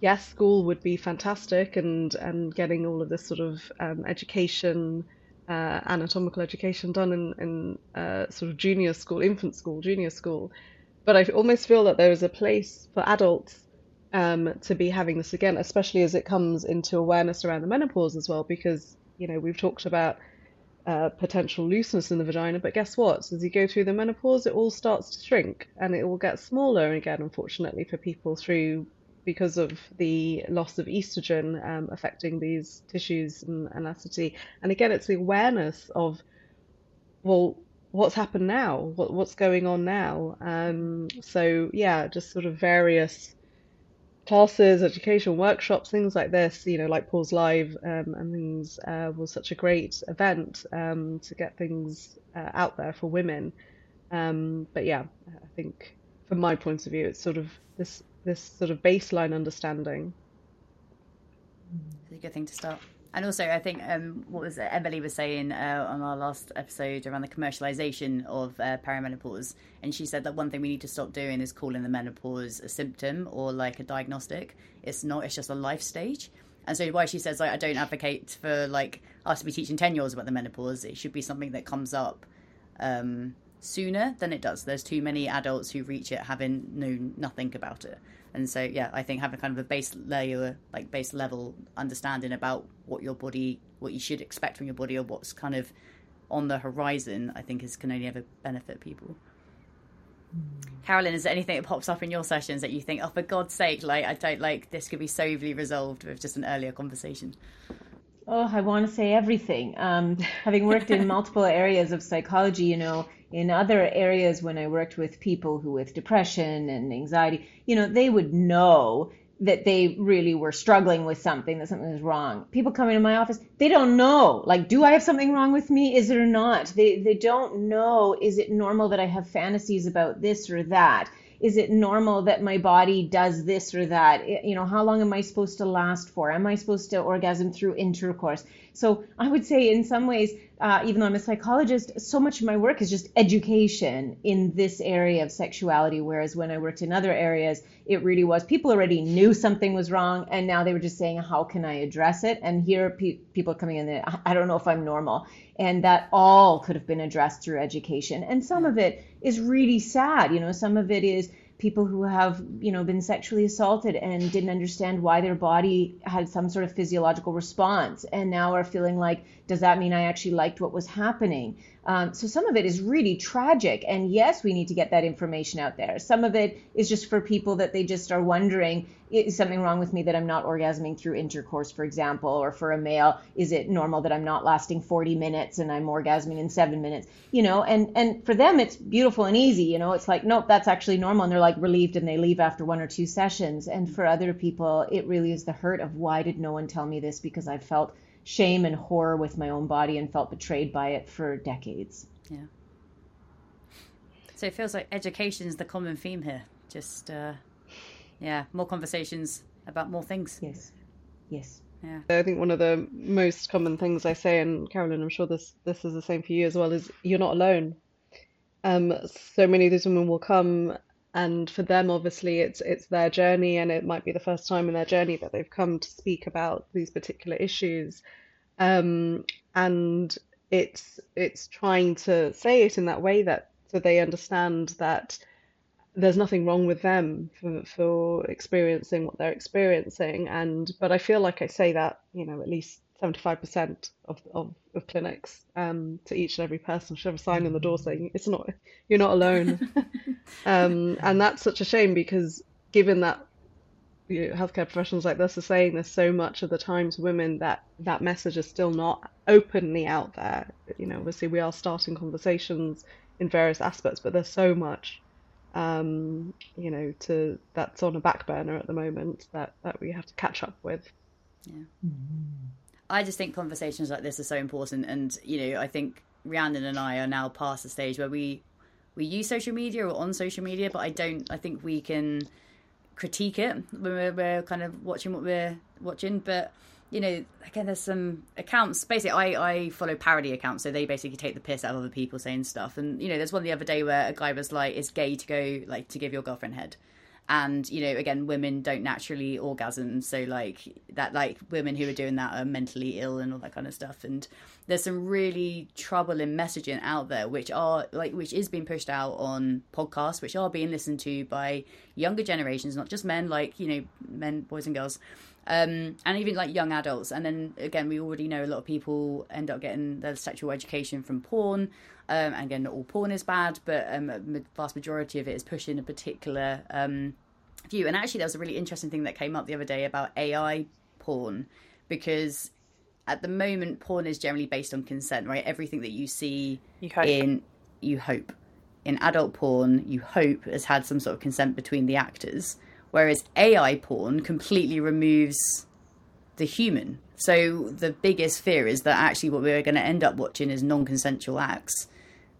yes, school would be fantastic, and and getting all of this sort of um, education, uh, anatomical education done in in uh, sort of junior school, infant school, junior school. But I almost feel that there is a place for adults um, to be having this again, especially as it comes into awareness around the menopause as well, because you know we've talked about uh, potential looseness in the vagina, but guess what? As you go through the menopause, it all starts to shrink and it will get smaller again, unfortunately, for people through because of the loss of estrogen um, affecting these tissues and elasticity. And again, it's the awareness of, well, what's happened now? What, what's going on now? Um, so, yeah, just sort of various classes, education, workshops, things like this, you know, like Pause Live um, and things uh, was such a great event um, to get things uh, out there for women. Um, but yeah, I think from my point of view, it's sort of this this sort of baseline understanding. It's a good thing to start. And also, I think um, what was Emily was saying uh, on our last episode around the commercialization of uh, perimenopause, and she said that one thing we need to stop doing is calling the menopause a symptom or like a diagnostic. It's not; it's just a life stage. And so, why she says like I don't advocate for like us to be teaching ten year olds about the menopause. It should be something that comes up um, sooner than it does. There's too many adults who reach it having known nothing about it. And so, yeah, I think having kind of a base layer, like base level understanding about what your body, what you should expect from your body, or what's kind of on the horizon, I think is can only ever benefit people. Carolin, is there anything that pops up in your sessions that you think, oh, for God's sake, like I don't like this could be so easily resolved with just an earlier conversation? Oh, I want to say everything. Um, (laughs) having worked in multiple areas of psychology, you know, in other areas when I worked with people who with depression and anxiety, you know, they would know that they really were struggling with something, that something was wrong. People come into my office, they don't know. Like, do I have something wrong with me? Is it or not? They they don't know. Is it normal that I have fantasies about this or that? is it normal that my body does this or that you know how long am i supposed to last for am i supposed to orgasm through intercourse so i would say in some ways uh, even though i'm a psychologist so much of my work is just education in this area of sexuality whereas when i worked in other areas it really was people already knew something was wrong and now they were just saying how can i address it? And here pe- people coming in that i don't know if i'm normal. And that all could have been addressed through education. And some of it is really sad you know some of it is people who have you know been sexually assaulted and didn't understand why their body had some sort of physiological response and now are feeling like does that mean i actually liked what was happening um, so some of it is really tragic. And yes, we need to get that information out there. Some of it is just for people that they just are wondering, is something wrong with me that I'm not orgasming through intercourse, for example, or for a male, is it normal that I'm not lasting 40 minutes and I'm orgasming in seven minutes? You know, and, and for them, it's beautiful and easy. You know, it's like, nope, that's actually normal. And they're like relieved and they leave after one or two sessions. And for other people, it really is the hurt of why did no one tell me this? Because I felt shame and horror with my own body and felt betrayed by it for decades. Yeah. So it feels like education is the common theme here. Just, uh, yeah, more conversations about more things. Yes. Yes. Yeah. I think one of the most common things I say, and Carolin, I'm sure this this is the same for you as well, is you're not alone. Um, so many of these women will come, and for them, obviously, it's it's their journey, and it might be the first time in their journey that they've come to speak about these particular issues, um, and it's it's trying to say it in that way that so they understand that there's nothing wrong with them for, for experiencing what they're experiencing. And but I feel like I say that, you know, at least 75% of, of, of clinics um, to each and every person should have a sign on the door saying it's not you're not alone. (laughs) um, and that's such a shame because given that you know, healthcare professionals like this are saying this so much of the time to women that that message is still not openly out there. You know, obviously we are starting conversations in various aspects, but there's so much um, you know, to that's on a back burner at the moment that that we have to catch up with. Yeah. I just think conversations like this are so important, and you know, I think Rhiannon and I are now past the stage where we we use social media or on social media, but I don't. I think we can critique it when we're, we're kind of watching what we're watching, but you know, again, there's some accounts. Basically, I, I follow parody accounts, so they basically take the piss out of other people saying stuff. And you know, there's one the other day where a guy was like, "It's gay to go like to give your girlfriend head," and you know, again, women don't naturally orgasm, so like that, like women who are doing that are mentally ill and all that kind of stuff. And there's some really troubling messaging out there, which are like which is being pushed out on podcasts, which are being listened to by younger generations, not just men, like you know, men, boys, and girls um, and even like young adults. And then again, we already know a lot of people end up getting their sexual education from porn. Um, and again, not all porn is bad, but um, a vast majority of it is pushing a particular um, view. And actually, there was a really interesting thing that came up the other day about AI porn, because at the moment, porn is generally based on consent, right? Everything that you see You in you hope in adult porn, you hope has had some sort of consent between the actors whereas AI porn completely removes the human. So the biggest fear is that actually what we're going to end up watching is non-consensual acts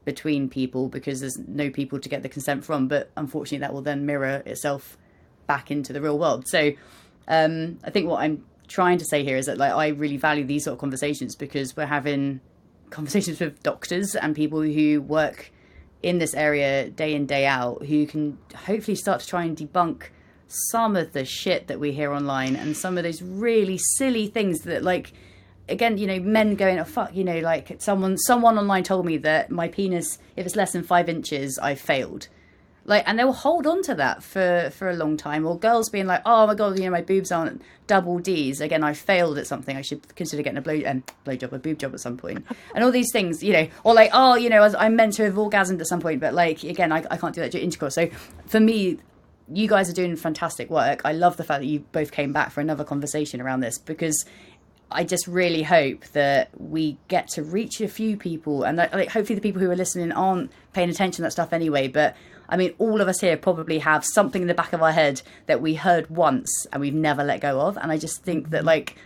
between people because there's no people to get the consent from. But unfortunately, that will then mirror itself back into the real world. So um, I think what I'm trying to say here is that like I really value these sort of conversations because we're having conversations with doctors and people who work in this area day in day out who can hopefully start to try and debunk some of the shit that we hear online and some of those really silly things that like again you know men going oh fuck you know like someone someone online told me that my penis if it's less than five inches i failed. Like and they will hold on to that for for a long time or girls being like oh my god you know my boobs aren't double d's. Again i failed at something i should consider getting a blow um, blow job a boob job at some point. And all these things you know or like oh you know i'm meant to have orgasmed at some point but like again i, I can't do that during intercourse. So for me you guys are doing fantastic work. I love the fact that you both came back for another conversation around this because I just really hope that we get to reach a few people, and that, like, hopefully the people who are listening aren't paying attention to that stuff anyway. But I mean, all of us here probably have something in the back of our head that we heard once and we've never let go of. And I just think that like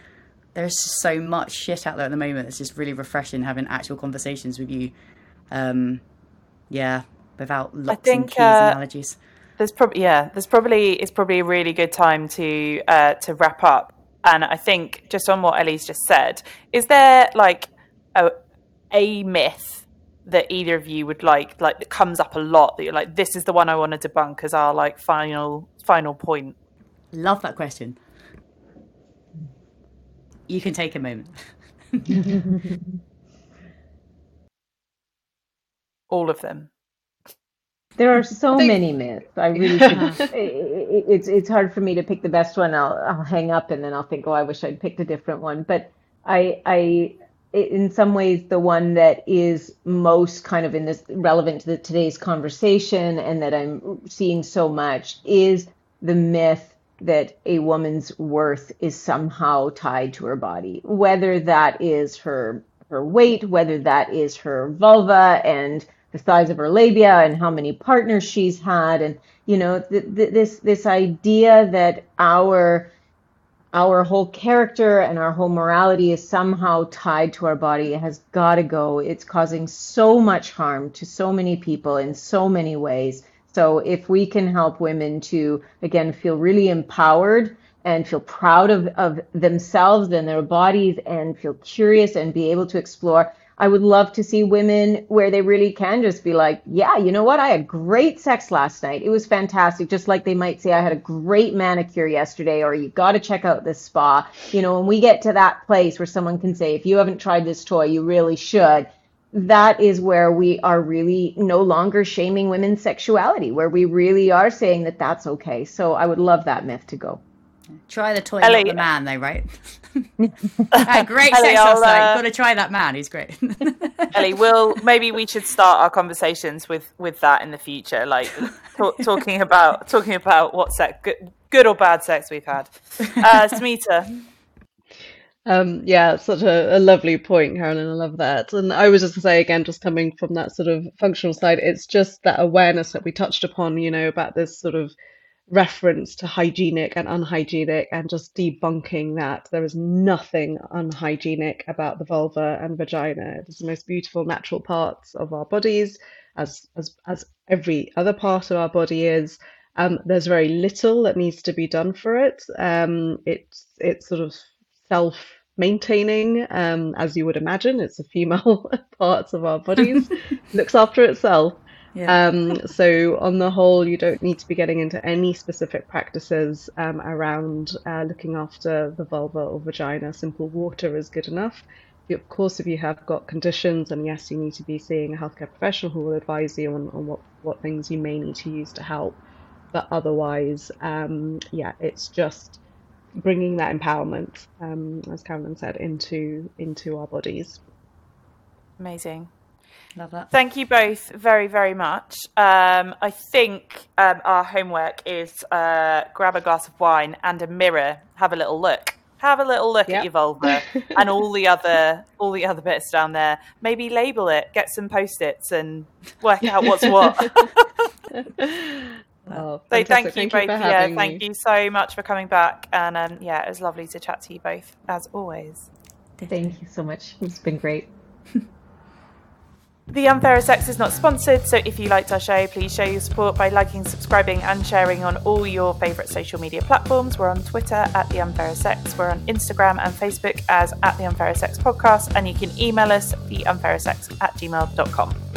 there's just so much shit out there at the moment. It's just really refreshing having actual conversations with you. Um, yeah, without lots think, and keys uh, analogies. There's probably yeah, there's probably it's probably a really good time to uh, to wrap up. And I think just on what Ellie's just said, is there like a a myth that either of you would like like that comes up a lot that you're like this is the one I want to debunk as our like final final point? Love that question. You can take a moment. (laughs) All of them. There are so think- many myths. I really, should, (laughs) it, it's it's hard for me to pick the best one. I'll I'll hang up and then I'll think, oh, I wish I'd picked a different one. But I I in some ways the one that is most kind of in this relevant to the, today's conversation and that I'm seeing so much is the myth that a woman's worth is somehow tied to her body, whether that is her her weight, whether that is her vulva and the size of her labia and how many partners she's had. And you know th- th- this this idea that our our whole character and our whole morality is somehow tied to our body it has got to go. It's causing so much harm to so many people in so many ways. So if we can help women to again feel really empowered and feel proud of, of themselves and their bodies and feel curious and be able to explore I would love to see women where they really can just be like, yeah, you know what? I had great sex last night. It was fantastic. Just like they might say, I had a great manicure yesterday, or you got to check out this spa. You know, when we get to that place where someone can say, if you haven't tried this toy, you really should. that is where we are really no longer shaming women's sexuality, where we really are saying that that's okay. So I would love that myth to go. Try the toy, Ellie- not the man, though, right? (laughs) Great Ellie, sex I'll, last uh, Got to try that man. He's great. (laughs) Ellie, will maybe we should start our conversations with with that in the future, like talk, talking about talking about what sex, good, good or bad sex we've had. Uh, Smita, Um, yeah, such a, a lovely point, Carolin. I love that. And I was just to say again, just coming from that sort of functional side, it's just that awareness that we touched upon, you know, about this sort of reference to hygienic and unhygienic and just debunking that there is nothing unhygienic about the vulva and vagina. It's the most beautiful natural parts of our bodies, as as as every other part of our body is. Um, there's very little that needs to be done for it. Um, it's it's sort of self maintaining, um, as you would imagine. It's a female (laughs) parts of our bodies, (laughs) looks after itself. Yeah. Um, so on the whole, you don't need to be getting into any specific practices um, around uh, looking after the vulva or vagina. Simple water is good enough. Of course, if you have got conditions, and yes, you need to be seeing a healthcare professional who will advise you on, on what, what things you may need to use to help. But otherwise, um, yeah, it's just bringing that empowerment, um, as Carolin said, into into our bodies. amazing. Love that. Thank you both very, very much. Um, I think um, our homework is uh, grab a glass of wine and a mirror, have a little look. Have a little look Yep. at your vulva (laughs) and all the other all the other bits down there. Maybe label it, get some post-its, and work out what's what. (laughs) (laughs) Oh, So thank you Thank both. for yeah, thank me. you so much for coming back. And um, yeah, it was lovely to chat to you both as always. Thank you so much. It's been great. The Unfairer Sex is not sponsored, so if you liked our show, please show your support by liking, subscribing, and sharing on all your favourite social media platforms. We're on Twitter at The Unfairer Sex, we're on Instagram and Facebook as at The Unfairer Sex Podcast, and you can email us theunfairersex at gmail.com.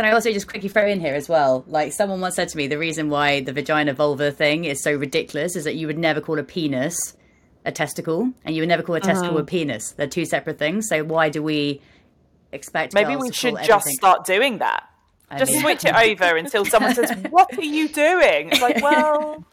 Can I also just quickly throw in here as well? Like someone once said to me, the reason why the vagina vulva thing is so ridiculous is that you would never call a penis a testicle, and you would never call a testicle uh-huh. a penis. They're two separate things. So why do we expect? Maybe we should just everything- start doing that. I Just mean- switch it (laughs) over until someone says, What are you doing? It's like, (laughs) well,